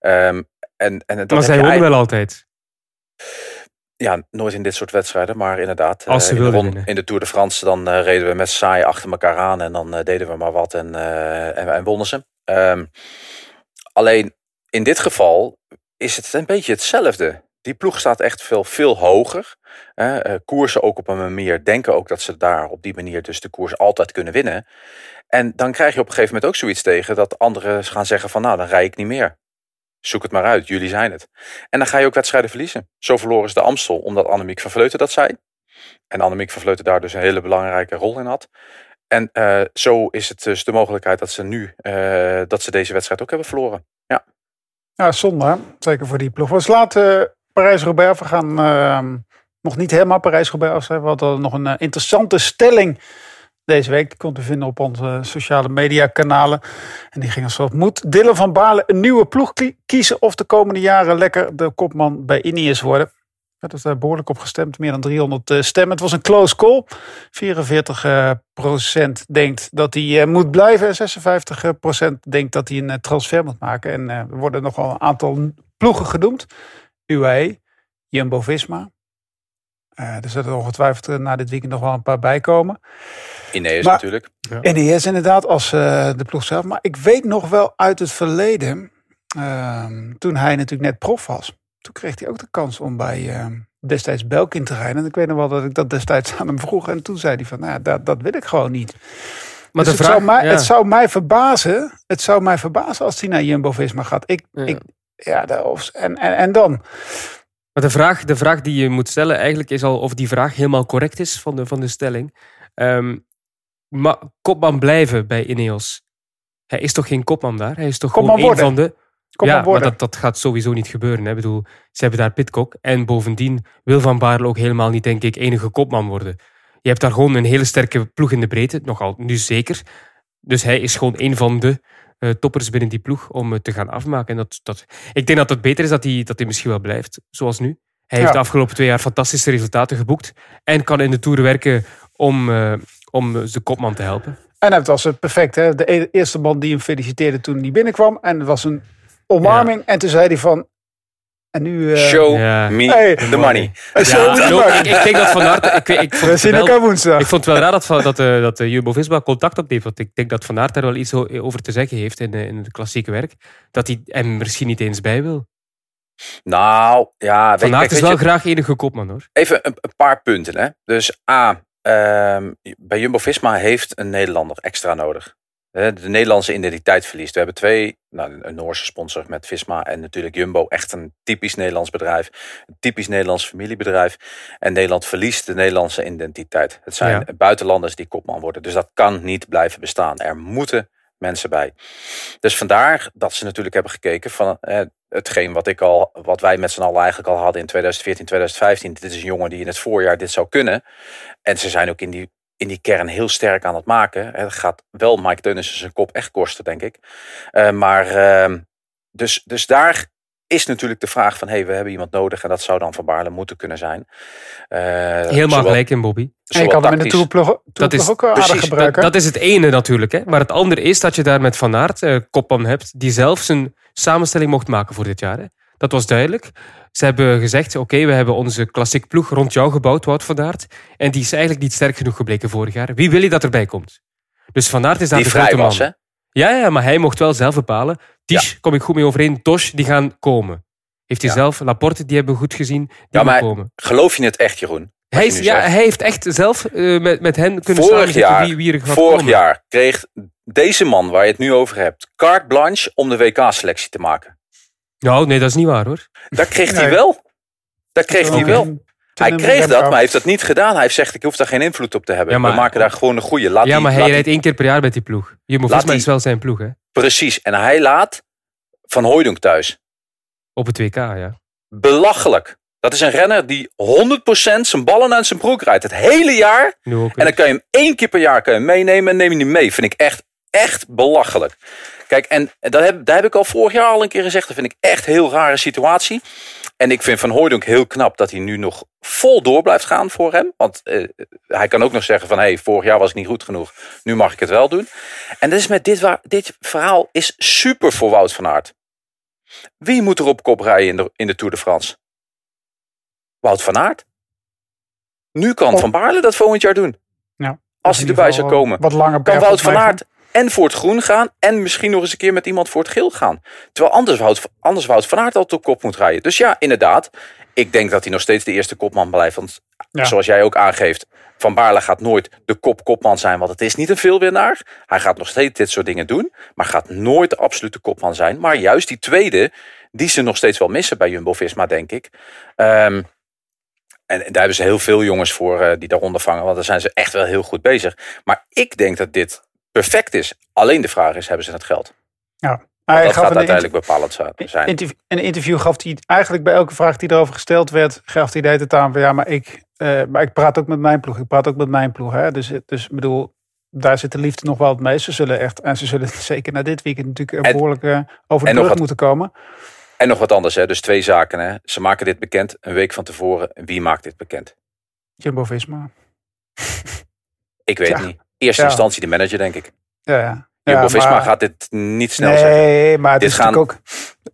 Ehm, en, en dat wonnen ei- wel altijd. Ja, nooit in dit soort wedstrijden, maar inderdaad. Als ze eh, in, de in de Tour de France, dan eh, reden we met saai achter elkaar aan en dan eh, deden we maar wat en, eh, en, en wonnen ze. Ehm, alleen in dit geval is het een beetje hetzelfde. Die ploeg staat echt veel, veel hoger. koersen ook op een manier, denken ook dat ze daar op die manier dus de koers altijd kunnen winnen. En dan krijg je op een gegeven moment ook zoiets tegen dat anderen gaan zeggen van nou, dan rij ik niet meer. Zoek het maar uit, jullie zijn het. En dan ga je ook wedstrijden verliezen. Zo verloren ze de Amstel, omdat Annemiek van Vleuten dat zei. En Annemiek van Vleuten daar dus een hele belangrijke rol in had. En eh, zo is het dus de mogelijkheid dat ze nu, eh, dat ze deze wedstrijd ook hebben verloren. ja zonde hè? zeker voor die ploeg. We laten Parijs-Roubaix, we gaan ehm, nog niet helemaal Parijs-Roubaix af. We hadden nog een eh, interessante stelling deze week. Kon te vinden op onze sociale media kanalen. En die ging als volgt. Moet Dylan van Baarle een nieuwe ploeg kie- kiezen of de komende jaren lekker de kopman bij Ineos worden? Dat is daar behoorlijk op gestemd. Meer dan 300 eh, stemmen. Het was een close call. 44 eh, procent denkt dat hij eh, moet blijven. En 56 procent denkt dat hij een eh, transfer moet maken. En eh, er worden nogal een aantal ploegen genoemd. UAE, Jumbo-Visma. Eh er zullen ongetwijfeld eh, na dit weekend nog wel een paar bij komen. Ineos Maar- natuurlijk. NES inderdaad als eh, de ploeg zelf. Maar ik weet nog wel uit het verleden, ehm, toen hij natuurlijk net prof was. Toen kreeg hij ook de kans om bij ehm, destijds Belkin te rijden. En ik weet nog wel dat ik dat destijds aan hem vroeg. En toen zei hij van, nou, ja, dat, dat wil ik gewoon niet. Maar Dus de het, vraag, zou mij, ja. het zou mij verbazen, het zou mij verbazen als hij naar Jumbo-Visma gaat. Ik, Ja. ik, ja, of, en, en, en dan? Maar de vraag, de vraag die je moet stellen eigenlijk is al of die vraag helemaal correct is van de, van de stelling. Ehm kopman blijven bij Ineos. Hij is toch geen kopman daar? Hij is toch Kopman gewoon een van de... Kom ja, maar worden. maar dat, dat gaat sowieso niet gebeuren. Hè. Ik bedoel, ze hebben daar Pitcock. En bovendien wil Van Baarle ook helemaal niet, denk ik, enige kopman worden. Je hebt daar gewoon een hele sterke ploeg in de breedte. Nogal nu zeker. Dus hij is gewoon een van de eh, toppers binnen die ploeg om te gaan afmaken. En dat, dat, ik denk dat het beter is dat hij, dat hij misschien wel blijft, zoals nu. Hij heeft de afgelopen twee jaar fantastische resultaten geboekt. En kan in de Tour werken om, eh, om de kopman te helpen. En het was het perfect. Hè? De e- eerste man die hem feliciteerde toen hij binnenkwam. En het was een omarming. En toen zei hij van... En nu... eh, Show ja. me Hey. the money. eh, show me the Ja, money. ik, ik denk dat Van Aert... Ik, ik, vond We het zien wel- elkaar woensdag. Ik vond het wel raar dat, dat, eh, dat de Jumbo-Visma contact opneemt. Want ik denk dat Van Aert daar wel iets over te zeggen heeft in, eh, in het klassieke werk. Dat hij hem misschien niet eens bij wil. Nou, ja. Weet, Van Aert is wel je, graag enige kopman hoor. even een, een paar punten. Hè. Dus A, bij Jumbo-Visma heeft een Nederlander extra nodig. De Nederlandse identiteit verliest. We hebben twee, nou, een Noorse sponsor met Visma en natuurlijk Jumbo. Echt een typisch Nederlands bedrijf. Een typisch Nederlands familiebedrijf. En Nederland verliest de Nederlandse identiteit. Het zijn Ja. buitenlanders die kopman worden. Dus dat kan niet blijven bestaan. Er moeten mensen bij. Dus vandaar dat ze natuurlijk hebben gekeken van eh, hetgeen wat ik al, wat wij met z'n allen eigenlijk al hadden in 2014, 2015. Dit is een jongen die in het voorjaar dit zou kunnen. En ze zijn ook in die, in die kern heel sterk aan het maken. Het gaat wel Mike Teunissen zijn kop echt kosten, denk ik. Eh, maar ehm, dus, dus daar is natuurlijk de vraag van, hey, we hebben iemand nodig en dat zou dan Van Baarle moeten kunnen zijn. Eh, Helemaal gelijk in Bobby. En je kan hem in de is ook wel aardig precies, gebruiken. Dat is het ene natuurlijk. Hè? Maar het andere is dat je daar met Van Aert eh, kopman hebt. Die zelf zijn samenstelling mocht maken voor dit jaar. Hè? Dat was duidelijk. Ze hebben gezegd, oké, we hebben onze klassiek ploeg rond jou gebouwd, Wout van Aert. En die is eigenlijk niet sterk genoeg gebleken vorig jaar. Wie wil je dat erbij komt? Dus Van Aert is daar die de vrij grote was, man. hè? Ja, ja, maar hij mocht wel zelf bepalen. Tisch, kom ik goed mee overeen. Tosh, die gaan komen. Heeft hij Ja. zelf. Laporte, die hebben we goed gezien. Die Ja, gaan maar komen. Geloof je het echt, Jeroen? Hij, je is, ja, hij heeft echt zelf eh, met, met hen kunnen Vorig jaar, wie, wie er gaat vorig komen. jaar kreeg deze man waar je het nu over hebt, carte blanche om de WK-selectie te maken. Nou, nee, dat is niet waar hoor. Dat kreeg hij wel. Dat kreeg hij wel. Hij kreeg dat, maar hij heeft dat niet gedaan. Hij heeft gezegd, ik hoef daar geen invloed op te hebben. Ja, maar- We maken daar gewoon een goede. Laat ja, die- maar hij rijdt die- één keer per jaar met die ploeg. Laat Visma die- is wel zijn ploeg, hè? Precies. En hij laat Van Hooijdonk thuis. Op het WK, ja. Belachelijk. Dat is een renner die 100% zijn ballen uit zijn broek rijdt. Het hele jaar. En dan kan je hem één keer per jaar kan je meenemen en neem je hem mee. Vind ik echt, echt belachelijk. Kijk, en dat heb, daar heb ik al vorig jaar al een keer gezegd. Dat vind ik echt een heel rare situatie. En ik vind Van Hooijdonk heel knap dat hij nu nog vol door blijft gaan voor hem. Want eh, hij kan ook nog zeggen van... hé, hey, vorig jaar was ik niet goed genoeg. Nu mag ik het wel doen. En dat is met dit, dit verhaal is super voor Wout van Aert. Wie moet er op kop rijden in de, in de Tour de France? Wout van Aert. Nu kan. Van Baarle dat volgend jaar doen. Ja. Als hij erbij zou komen. Wat langer Kan Wout van. Aert en voor het groen gaan. En misschien nog eens een keer met iemand voor het geel gaan. Terwijl anders Wout, anders Wout van Aert al op kop moet rijden. Dus ja, inderdaad. Ik denk dat hij nog steeds de eerste kopman blijft. Want Ja. zoals jij ook aangeeft. Van Baarle gaat nooit de kop-kopman zijn. Want het is niet een veelwinnaar. Hij gaat nog steeds dit soort dingen doen. Maar gaat nooit de absolute kopman zijn. Maar juist die tweede. Die ze nog steeds wel missen bij Jumbo-Visma, denk ik. Ehm, en daar hebben ze heel veel jongens voor eh, die daaronder vangen. Want daar zijn ze echt wel heel goed bezig. Maar ik denk dat dit perfect is. Alleen de vraag is, hebben ze het geld? Ja. Hij dat gaf gaat een uiteindelijk bepalend zijn. interview, een interview gaf hij eigenlijk bij elke vraag die erover gesteld werd, gaf hij de hele tijd aan van ja, maar ik, eh, maar ik praat ook met mijn ploeg. Ik praat ook met mijn ploeg. Hè? Dus, dus ik bedoel, daar zit de liefde nog wel het meest. Ze zullen echt, en ze zullen zeker na dit weekend natuurlijk En- behoorlijk eh, over de brug moeten komen. En nog wat anders, hè? dus twee zaken. Hè? Ze maken dit bekend een week van tevoren. Wie maakt dit bekend? Jumbo-Visma. Ik weet Ja. het niet. Eerste Ja. instantie de manager, denk ik. Ja, ja. Jumbo-Visma maar- gaat dit niet snel zeggen. Nee, maar Dit gaan- ook...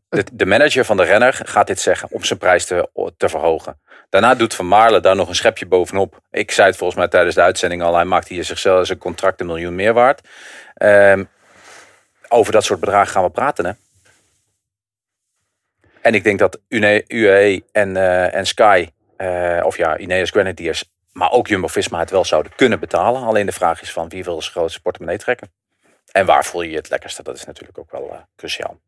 De, de manager van de renner gaat dit zeggen om zijn prijs te, te verhogen. Daarna doet Van Marle daar nog een schepje bovenop. Ik zei het volgens mij tijdens de uitzending al. Hij maakt hier zichzelf zijn contract een miljoen meer waard. Ehm, over dat soort bedragen gaan we praten. Hè? En ik denk dat UAE, UAE en, eh, en Sky, eh, of ja, Ineos Grenadiers, maar ook Jumbo-Visma het wel zouden kunnen betalen. Alleen de vraag is van wie wil zijn grootste portemonnee trekken. En waar voel je je het lekkerste? Dat is natuurlijk ook wel eh, cruciaal.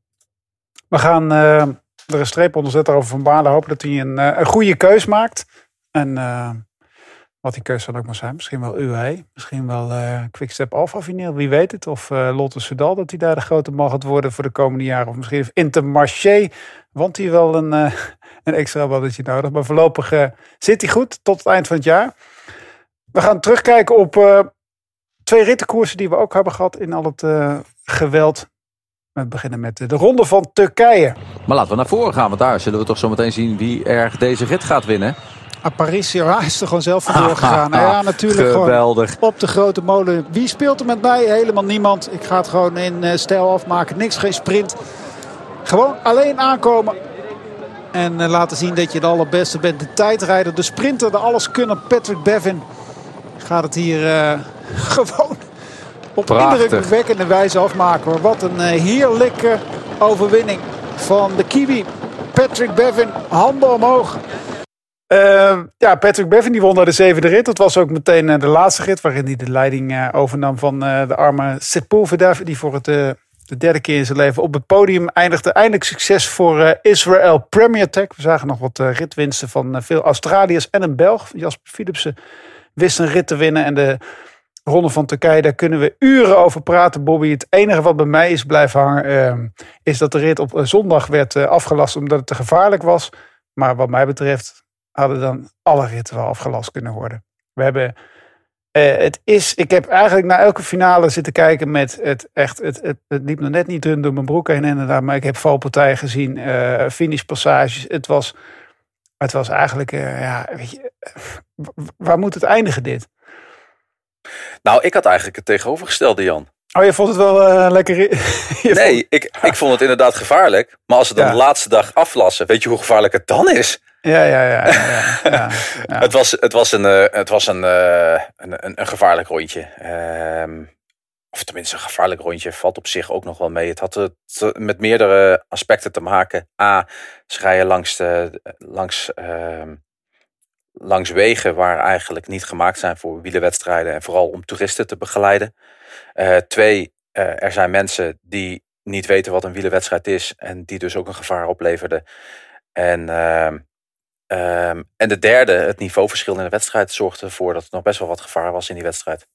We gaan eh, er een streep onder zetten over Van Baarle. Hopen dat hij een, eh, een goede keus maakt. En wat die keus zal ook maar zijn. Misschien wel UAE. Misschien wel Quickstep Alpha Vinyl. Wie weet het. Of Lotte Soudal dat hij daar de grote man gaat worden voor de komende jaren. Of misschien Intermarché. Want hij wel een, een extra balletje nodig. Maar voorlopig eh, zit hij goed tot het eind van het jaar. We gaan terugkijken op eh, twee rittenkoersen die we ook hebben gehad in al het eh, geweld. We beginnen met de ronde van Turkije. Maar laten we naar voren gaan, want daar zullen we toch zo meteen zien wie er deze rit gaat winnen. Ah, Paris ja, is er gewoon zelf vandoor gegaan. Nou ja, natuurlijk gewoon Geweldig. op de grote molen. Wie speelt er met mij? Helemaal niemand. Ik ga het gewoon in eh, stijl afmaken. Niks, geen sprint. Gewoon alleen aankomen. En eh, laten zien dat je de allerbeste bent. De tijdrijder, de sprinter, de alleskunner Patrick Bevin. Gaat het hier eh, gewoon op Prachtig. indrukwekkende wijze afmaken. hoor. Wat een eh, heerlijke overwinning van de Kiwi. Patrick Bevin, handen omhoog. Uh, ja, Patrick Bevin die won naar de zevende rit. Dat was ook meteen uh, de laatste rit waarin hij de leiding uh, overnam van de arme Sepulveda. Die voor het, de derde keer in zijn leven op het podium eindigde. Eindelijk succes voor Israel Premier Tech. We zagen nog wat ritwinsten van veel Australiërs en een Belg. Jasper Philipsen wist een rit te winnen. En de Ronde van Turkije, daar kunnen we uren over praten, Bobby. Het enige wat bij mij is blijven hangen, uh, is dat de rit op zondag werd uh, afgelast omdat het te gevaarlijk was. Maar wat mij betreft hadden dan alle ritten wel afgelast kunnen worden. We hebben, uh, het is, ik heb eigenlijk naar elke finale zitten kijken met het echt, het, het, het liep nog net niet dun door mijn broek heen inderdaad. Maar ik heb valpartijen gezien, uh, finishpassages. Het was, het was eigenlijk, ja, weet je, waar moet het eindigen dit? Nou, ik had eigenlijk het tegenovergestelde, Jan. Oh, je vond het wel uh, lekker? nee, vond... ik, ik vond het inderdaad gevaarlijk. Maar als ze dan ja. de laatste dag aflassen, weet je hoe gevaarlijk het dan is? Ja, ja, ja. ja, ja, ja het, was, het was, een, uh, het was een, uh, een, een, een, gevaarlijk rondje. Um, of tenminste, een gevaarlijk rondje valt op zich ook nog wel mee. Het had het met meerdere aspecten te maken. A, ze rijden langs, de, langs uh, langs wegen waar eigenlijk niet gemaakt zijn voor wielerwedstrijden en vooral om toeristen te begeleiden. Twee, er zijn mensen die niet weten wat een wielerwedstrijd is en die dus ook een gevaar opleverden. En, uh, en de derde, het niveauverschil in de wedstrijd zorgde ervoor dat er nog best wel wat gevaar was in die wedstrijd.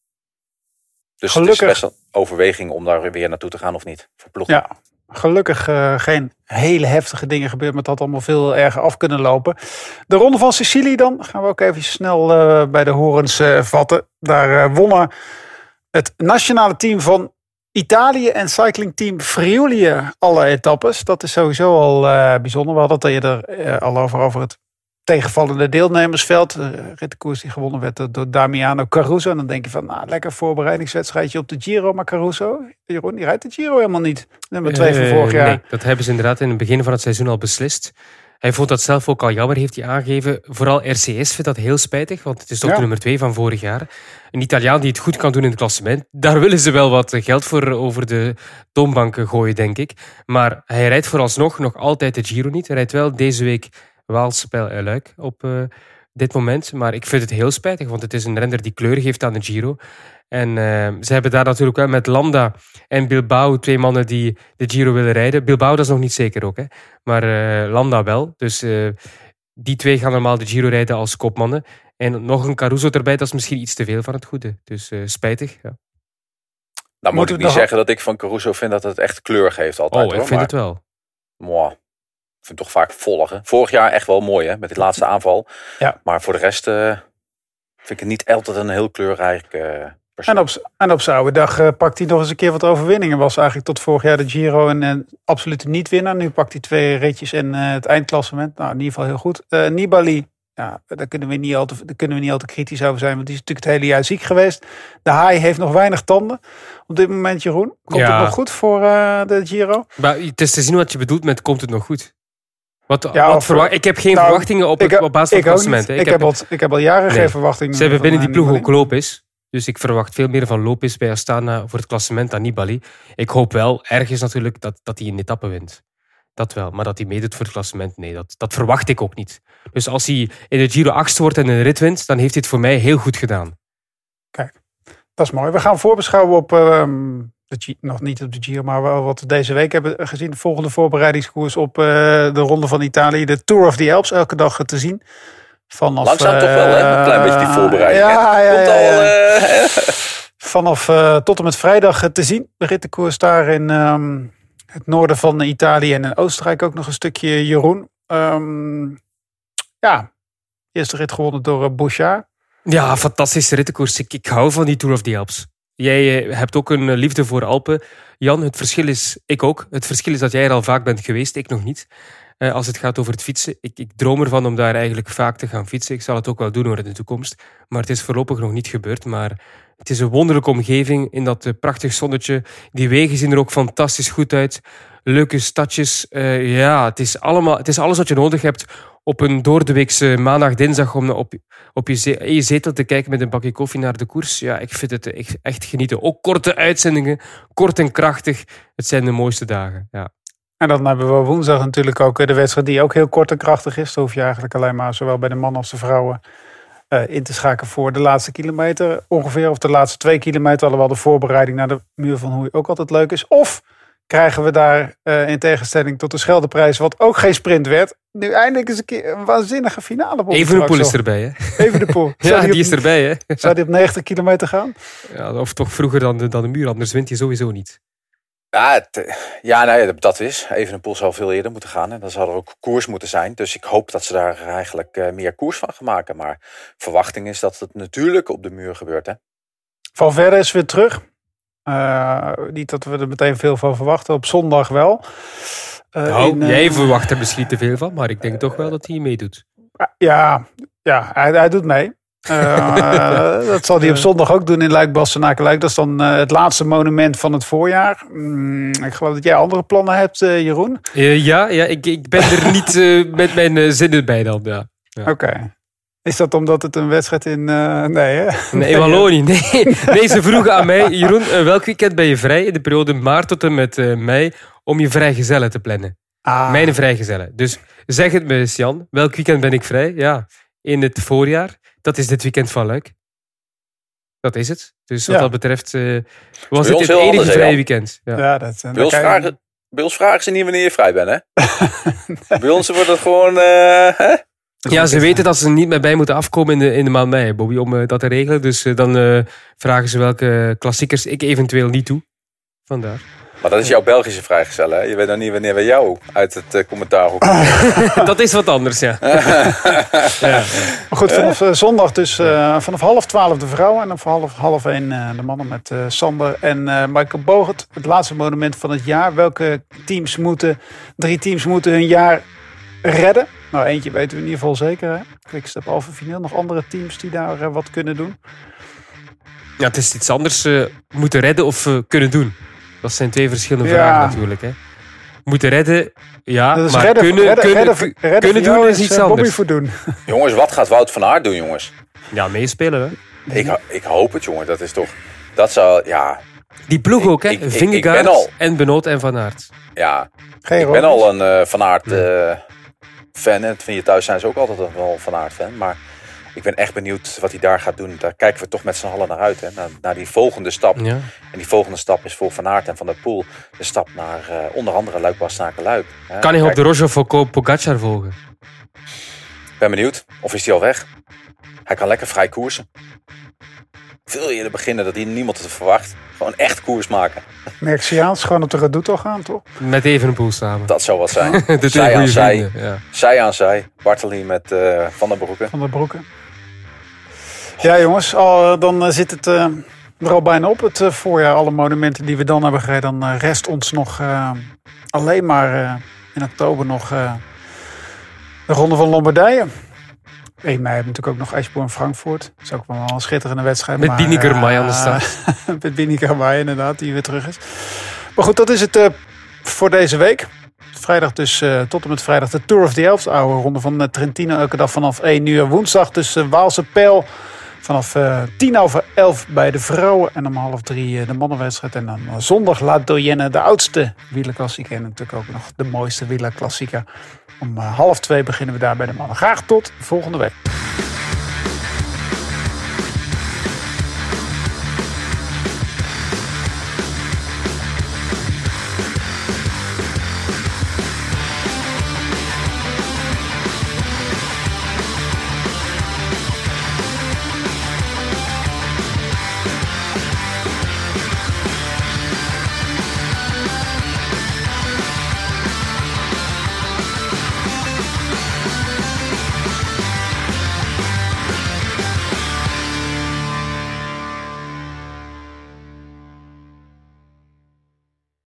Dus Gelukkig. het is best een overweging om daar weer naartoe te gaan of niet. Voor ploegen. Ja, gelukkig uh, geen hele heftige dingen gebeurd, maar het had allemaal veel erger af kunnen lopen. De ronde van Sicilië dan, gaan we ook even snel uh, bij de horens uh, vatten. Daar wonnen het nationale team van Italië en cyclingteam Friuli alle etappes. Dat is sowieso al bijzonder. We hadden het eerder al over, over het tegenvallende deelnemersveld. De rittenkoers die gewonnen werd door Damiano Caruso. En dan denk je van, nou, lekker voorbereidingswedstrijdje op de Giro. Maar Caruso, Jeroen, die rijdt de Giro helemaal niet. Nummer twee van vorig jaar. Nee, dat hebben ze inderdaad in het begin van het seizoen al beslist. Hij vond dat zelf ook al jammer, heeft hij aangegeven. Vooral RCS vindt dat heel spijtig, want het is toch ja. de nummer twee van vorig jaar. Een Italiaan die het goed kan doen in het klassement. Daar willen ze wel wat geld voor over de toonbanken gooien, denk ik. Maar hij rijdt vooralsnog nog altijd de Giro niet. Hij rijdt wel deze week Waalspel en Luik op uh, dit moment. Maar ik vind het heel spijtig, want het is een render die kleur geeft aan de Giro. En uh, ze hebben daar natuurlijk wel met Landa en Bilbao twee mannen die de Giro willen rijden. Bilbao dat is nog niet zeker ook, hè. maar uh, Landa wel. Dus die twee gaan normaal de Giro rijden als kopmannen. En nog een Caruso erbij, dat is misschien iets te veel van het goede. Dus spijtig, ja. Nou moet, moet ik niet zeggen dat ik van Caruso vind dat het echt kleur geeft altijd. Oh, ik hoor, vind het wel. Moi vind toch vaak volgen. Vorig jaar echt wel mooi hè, met die laatste aanval. Ja. Maar voor de rest uh, vind ik het niet altijd een heel kleurrijk uh, en op, en op zijn dag uh, pakt hij nog eens een keer wat overwinningen. Was eigenlijk tot vorig jaar de Giro en, en absoluut niet winnaar. Nu pakt hij twee ritjes en het eindklassement. Nou, in ieder geval heel goed. Nibali, ja, daar kunnen, we niet al te, daar kunnen we niet al te kritisch over zijn. Want die is natuurlijk het hele jaar ziek geweest. De haai heeft nog weinig tanden op dit moment, Jeroen. Komt ja. het nog goed voor de Giro? Maar het is te zien wat je bedoelt met komt het nog goed. Wat, ja, wat verwacht, ik heb geen nou, verwachtingen op, het, op basis van het klassement. Ik, ik, heb, al, ik heb al jaren nee. geen verwachtingen. Ze hebben binnen die ploeg ook Lopez. Dus ik verwacht veel meer van Lopez bij Astana voor het klassement dan Nibali. Ik hoop wel ergens natuurlijk dat, dat hij een etappe wint. Dat wel. Maar dat hij meedoet voor het klassement, nee, dat, dat verwacht ik ook niet. Dus als hij in de Giro achtste wordt en een rit wint, dan heeft hij het voor mij heel goed gedaan. Kijk, dat is mooi. We gaan voorbeschouwen op... Uh, de, nog niet op de Giro, maar wel wat we deze week hebben gezien. De volgende voorbereidingskoers op uh, de Ronde van Italië. De Tour of the Alps, elke dag te zien. Vanaf, Langzaam uh, toch wel, hè? Een klein beetje die voorbereiding. Ja, ja, ja. Al, uh, Vanaf tot en met vrijdag te zien. De rittenkoers daar in um, het noorden van Italië en in Oostenrijk ook nog een stukje Jeroen. Um, ja, eerste rit gewonnen door Bouchard. Ja, fantastische rittenkoers. Ik, ik hou van die Tour of the Alps. Jij eh, hebt ook een liefde voor Alpen. Jan, het verschil is, ik ook. Het verschil is dat jij er al vaak bent geweest, ik nog niet. Uh, als het gaat over het fietsen. Ik, ik, droom ervan om daar eigenlijk vaak te gaan fietsen. Ik zal het ook wel doen in de toekomst. Maar het is voorlopig nog niet gebeurd. Maar het is een wonderlijke omgeving in dat prachtig zonnetje. Die wegen zien er ook fantastisch goed uit. Leuke stadjes. Ja, het is, allemaal, het is alles wat je nodig hebt op een doordeweekse maandag, dinsdag om op, op je, zetel te kijken met een bakje koffie naar de koers. Ja, ik vind het echt genieten. Ook korte uitzendingen, kort en krachtig. Het zijn de mooiste dagen. Ja. En dan hebben we woensdag natuurlijk ook eh, de wedstrijd die ook heel kort en krachtig is. Dan hoef je eigenlijk alleen maar zowel bij de mannen als de vrouwen eh, in te schakelen voor de laatste kilometer ongeveer. Of de laatste twee kilometer. Alhoewel de voorbereiding naar de muur van Hoei ook altijd leuk is. Of krijgen we daar eh, in tegenstelling tot de Scheldeprijs, wat ook geen sprint werd, nu eindelijk eens een keer een waanzinnige finale. op Even de poel is erbij, hè? Even de poel. Ja, die die op- is erbij, hè? Zou die op 90 kilometer gaan? Ja, of toch vroeger dan de, dan de muur, anders wint hij sowieso niet. Ja, het, ja nee, dat is. Evenepoel zou veel eerder moeten gaan. En dan zou er ook koers moeten zijn. Dus ik hoop dat ze daar eigenlijk eh, meer koers van gaan maken. Maar verwachting is dat het natuurlijk op de muur gebeurt. Hè? Valverde is weer terug. Eh, niet dat we er meteen veel van verwachten. Op zondag wel. Eh, Nou, in, eh, jij verwacht er misschien te veel van, maar ik denk toch wel dat hij meedoet. Ja, ja hij, hij doet mee. Dat zal hij op zondag ook doen in luik luik Dat is dan het laatste monument van het voorjaar. Mm, ik geloof dat jij andere plannen hebt, Jeroen. Ja, ja ik, ik ben er niet met mijn zinnen bij dan. Ja. Ja. Oké. Is dat omdat het een wedstrijd in... eh, nee, hè? Nee, in Wallonië. Nee, nee, ze vroegen aan mij, Jeroen, eh, welk weekend ben je vrij in de periode maart tot en met eh, mei om je vrijgezellen te plannen? Ah, Mijn vrijgezellen. Dus zeg het me eens, Jan. Welk weekend ben ik vrij? Ja, in het voorjaar. Dat is dit weekend van Luik. Dat is het. Dus wat Ja. dat betreft eh, was bij het enige anders, vrije weekend. Ja. Ja, dat, Bij ons, je- vragen, bij ons vragen ze niet wanneer je vrij bent. Hè? Bij ons wordt het gewoon... eh, hè? Ja, ze weten dat ze niet meer bij moeten afkomen in de, in de maand mei, Bobby, om eh, dat te regelen. Dus eh, dan eh, vragen ze welke klassiekers ik eventueel niet doe. Vandaar. Maar dat is jouw Belgische vrijgezel. Hè? Je weet nog niet wanneer we jou uit het eh, commentaar hoeken. dat is wat anders, ja. ja. Maar goed, vanaf zondag dus eh, vanaf half twaalf de vrouwen en dan van half, half één eh, de mannen met eh, Sander en eh, Michael Bogert. Het laatste monument van het jaar. Welke teams moeten, drie teams moeten hun jaar redden? Nou, eentje weten we in ieder geval zeker. Hè? Quickstep Alpha Finale. Nog andere teams die daar eh, wat kunnen doen. ja, het is iets anders eh, moeten redden of kunnen doen. Dat zijn twee verschillende Ja. vragen natuurlijk. Hè. Moeten redden, ja, maar redden, kunnen, redden, kunnen, redden, redden kunnen doen is iets eh, anders. voor doen. jongens, wat gaat Wout van Aert doen, jongens? Ja, meespelen. Hè. Ik, ik hoop het, jongen. Dat is toch... Dat zou... Ja, Die ploeg Ik- ook, hè. Vingegaard al- en Benoot en Van Aert. ja Geen ik ben al een eh, Van Aert eh, fan. En vind je thuis zijn ze ook altijd wel Van Aert fan. Maar ik ben echt benieuwd wat hij daar gaat doen. Daar kijken we toch met z'n allen naar uit. Hè? Naar, naar die volgende stap. Ja. En die volgende stap is voor Van Aert en Van der Poel. De stap naar eh, onder andere Luik, Bastenaken, Luik. Hè? Kan hij op Kijk, de Roger Foucault Pogacar volgen? Ik ben benieuwd. Of is hij al weg? Hij kan lekker vrij koersen. Veel eerder beginnen dat hij niemand het verwacht. Gewoon echt koers maken. Mexiaans gewoon op de Redoute gaan, toch? Met Evenepoel samen. Dat zou wat zijn. Zij aan zij. vrienden. Ja. Zij aan zij. Bartoli met eh, Van der Broeke. Van de Broeken. Ja, jongens, al, dan eh, zit het eh, er al bijna op. Het eh, voorjaar, alle monumenten die we dan hebben gereden. Dan eh, rest ons nog eh, alleen maar eh, in oktober nog eh, de Ronde van Lombardije. 1 mei hebben we natuurlijk ook nog Eschborn Frankfurt. Dat is ook wel een schitterende wedstrijd. Met Girmay eh, aan de start. met Bini Girmay inderdaad, die weer terug is. Maar goed, dat is het eh, voor deze week. Vrijdag dus eh, tot en met vrijdag de Tour of the Elf. De oude ronde van eh, Trentino. Elke dag vanaf 1 uur. Woensdag dus eh, Waalse Pijl. Vanaf eh 10 over 11 bij de vrouwen. En om half drie eh, de mannenwedstrijd. En dan eh, zondag La Doyenne, de oudste wielerklassieker. En natuurlijk ook nog de mooiste wielerklassieker. Om eh, half twee beginnen we daar bij de mannen. Graag tot volgende week.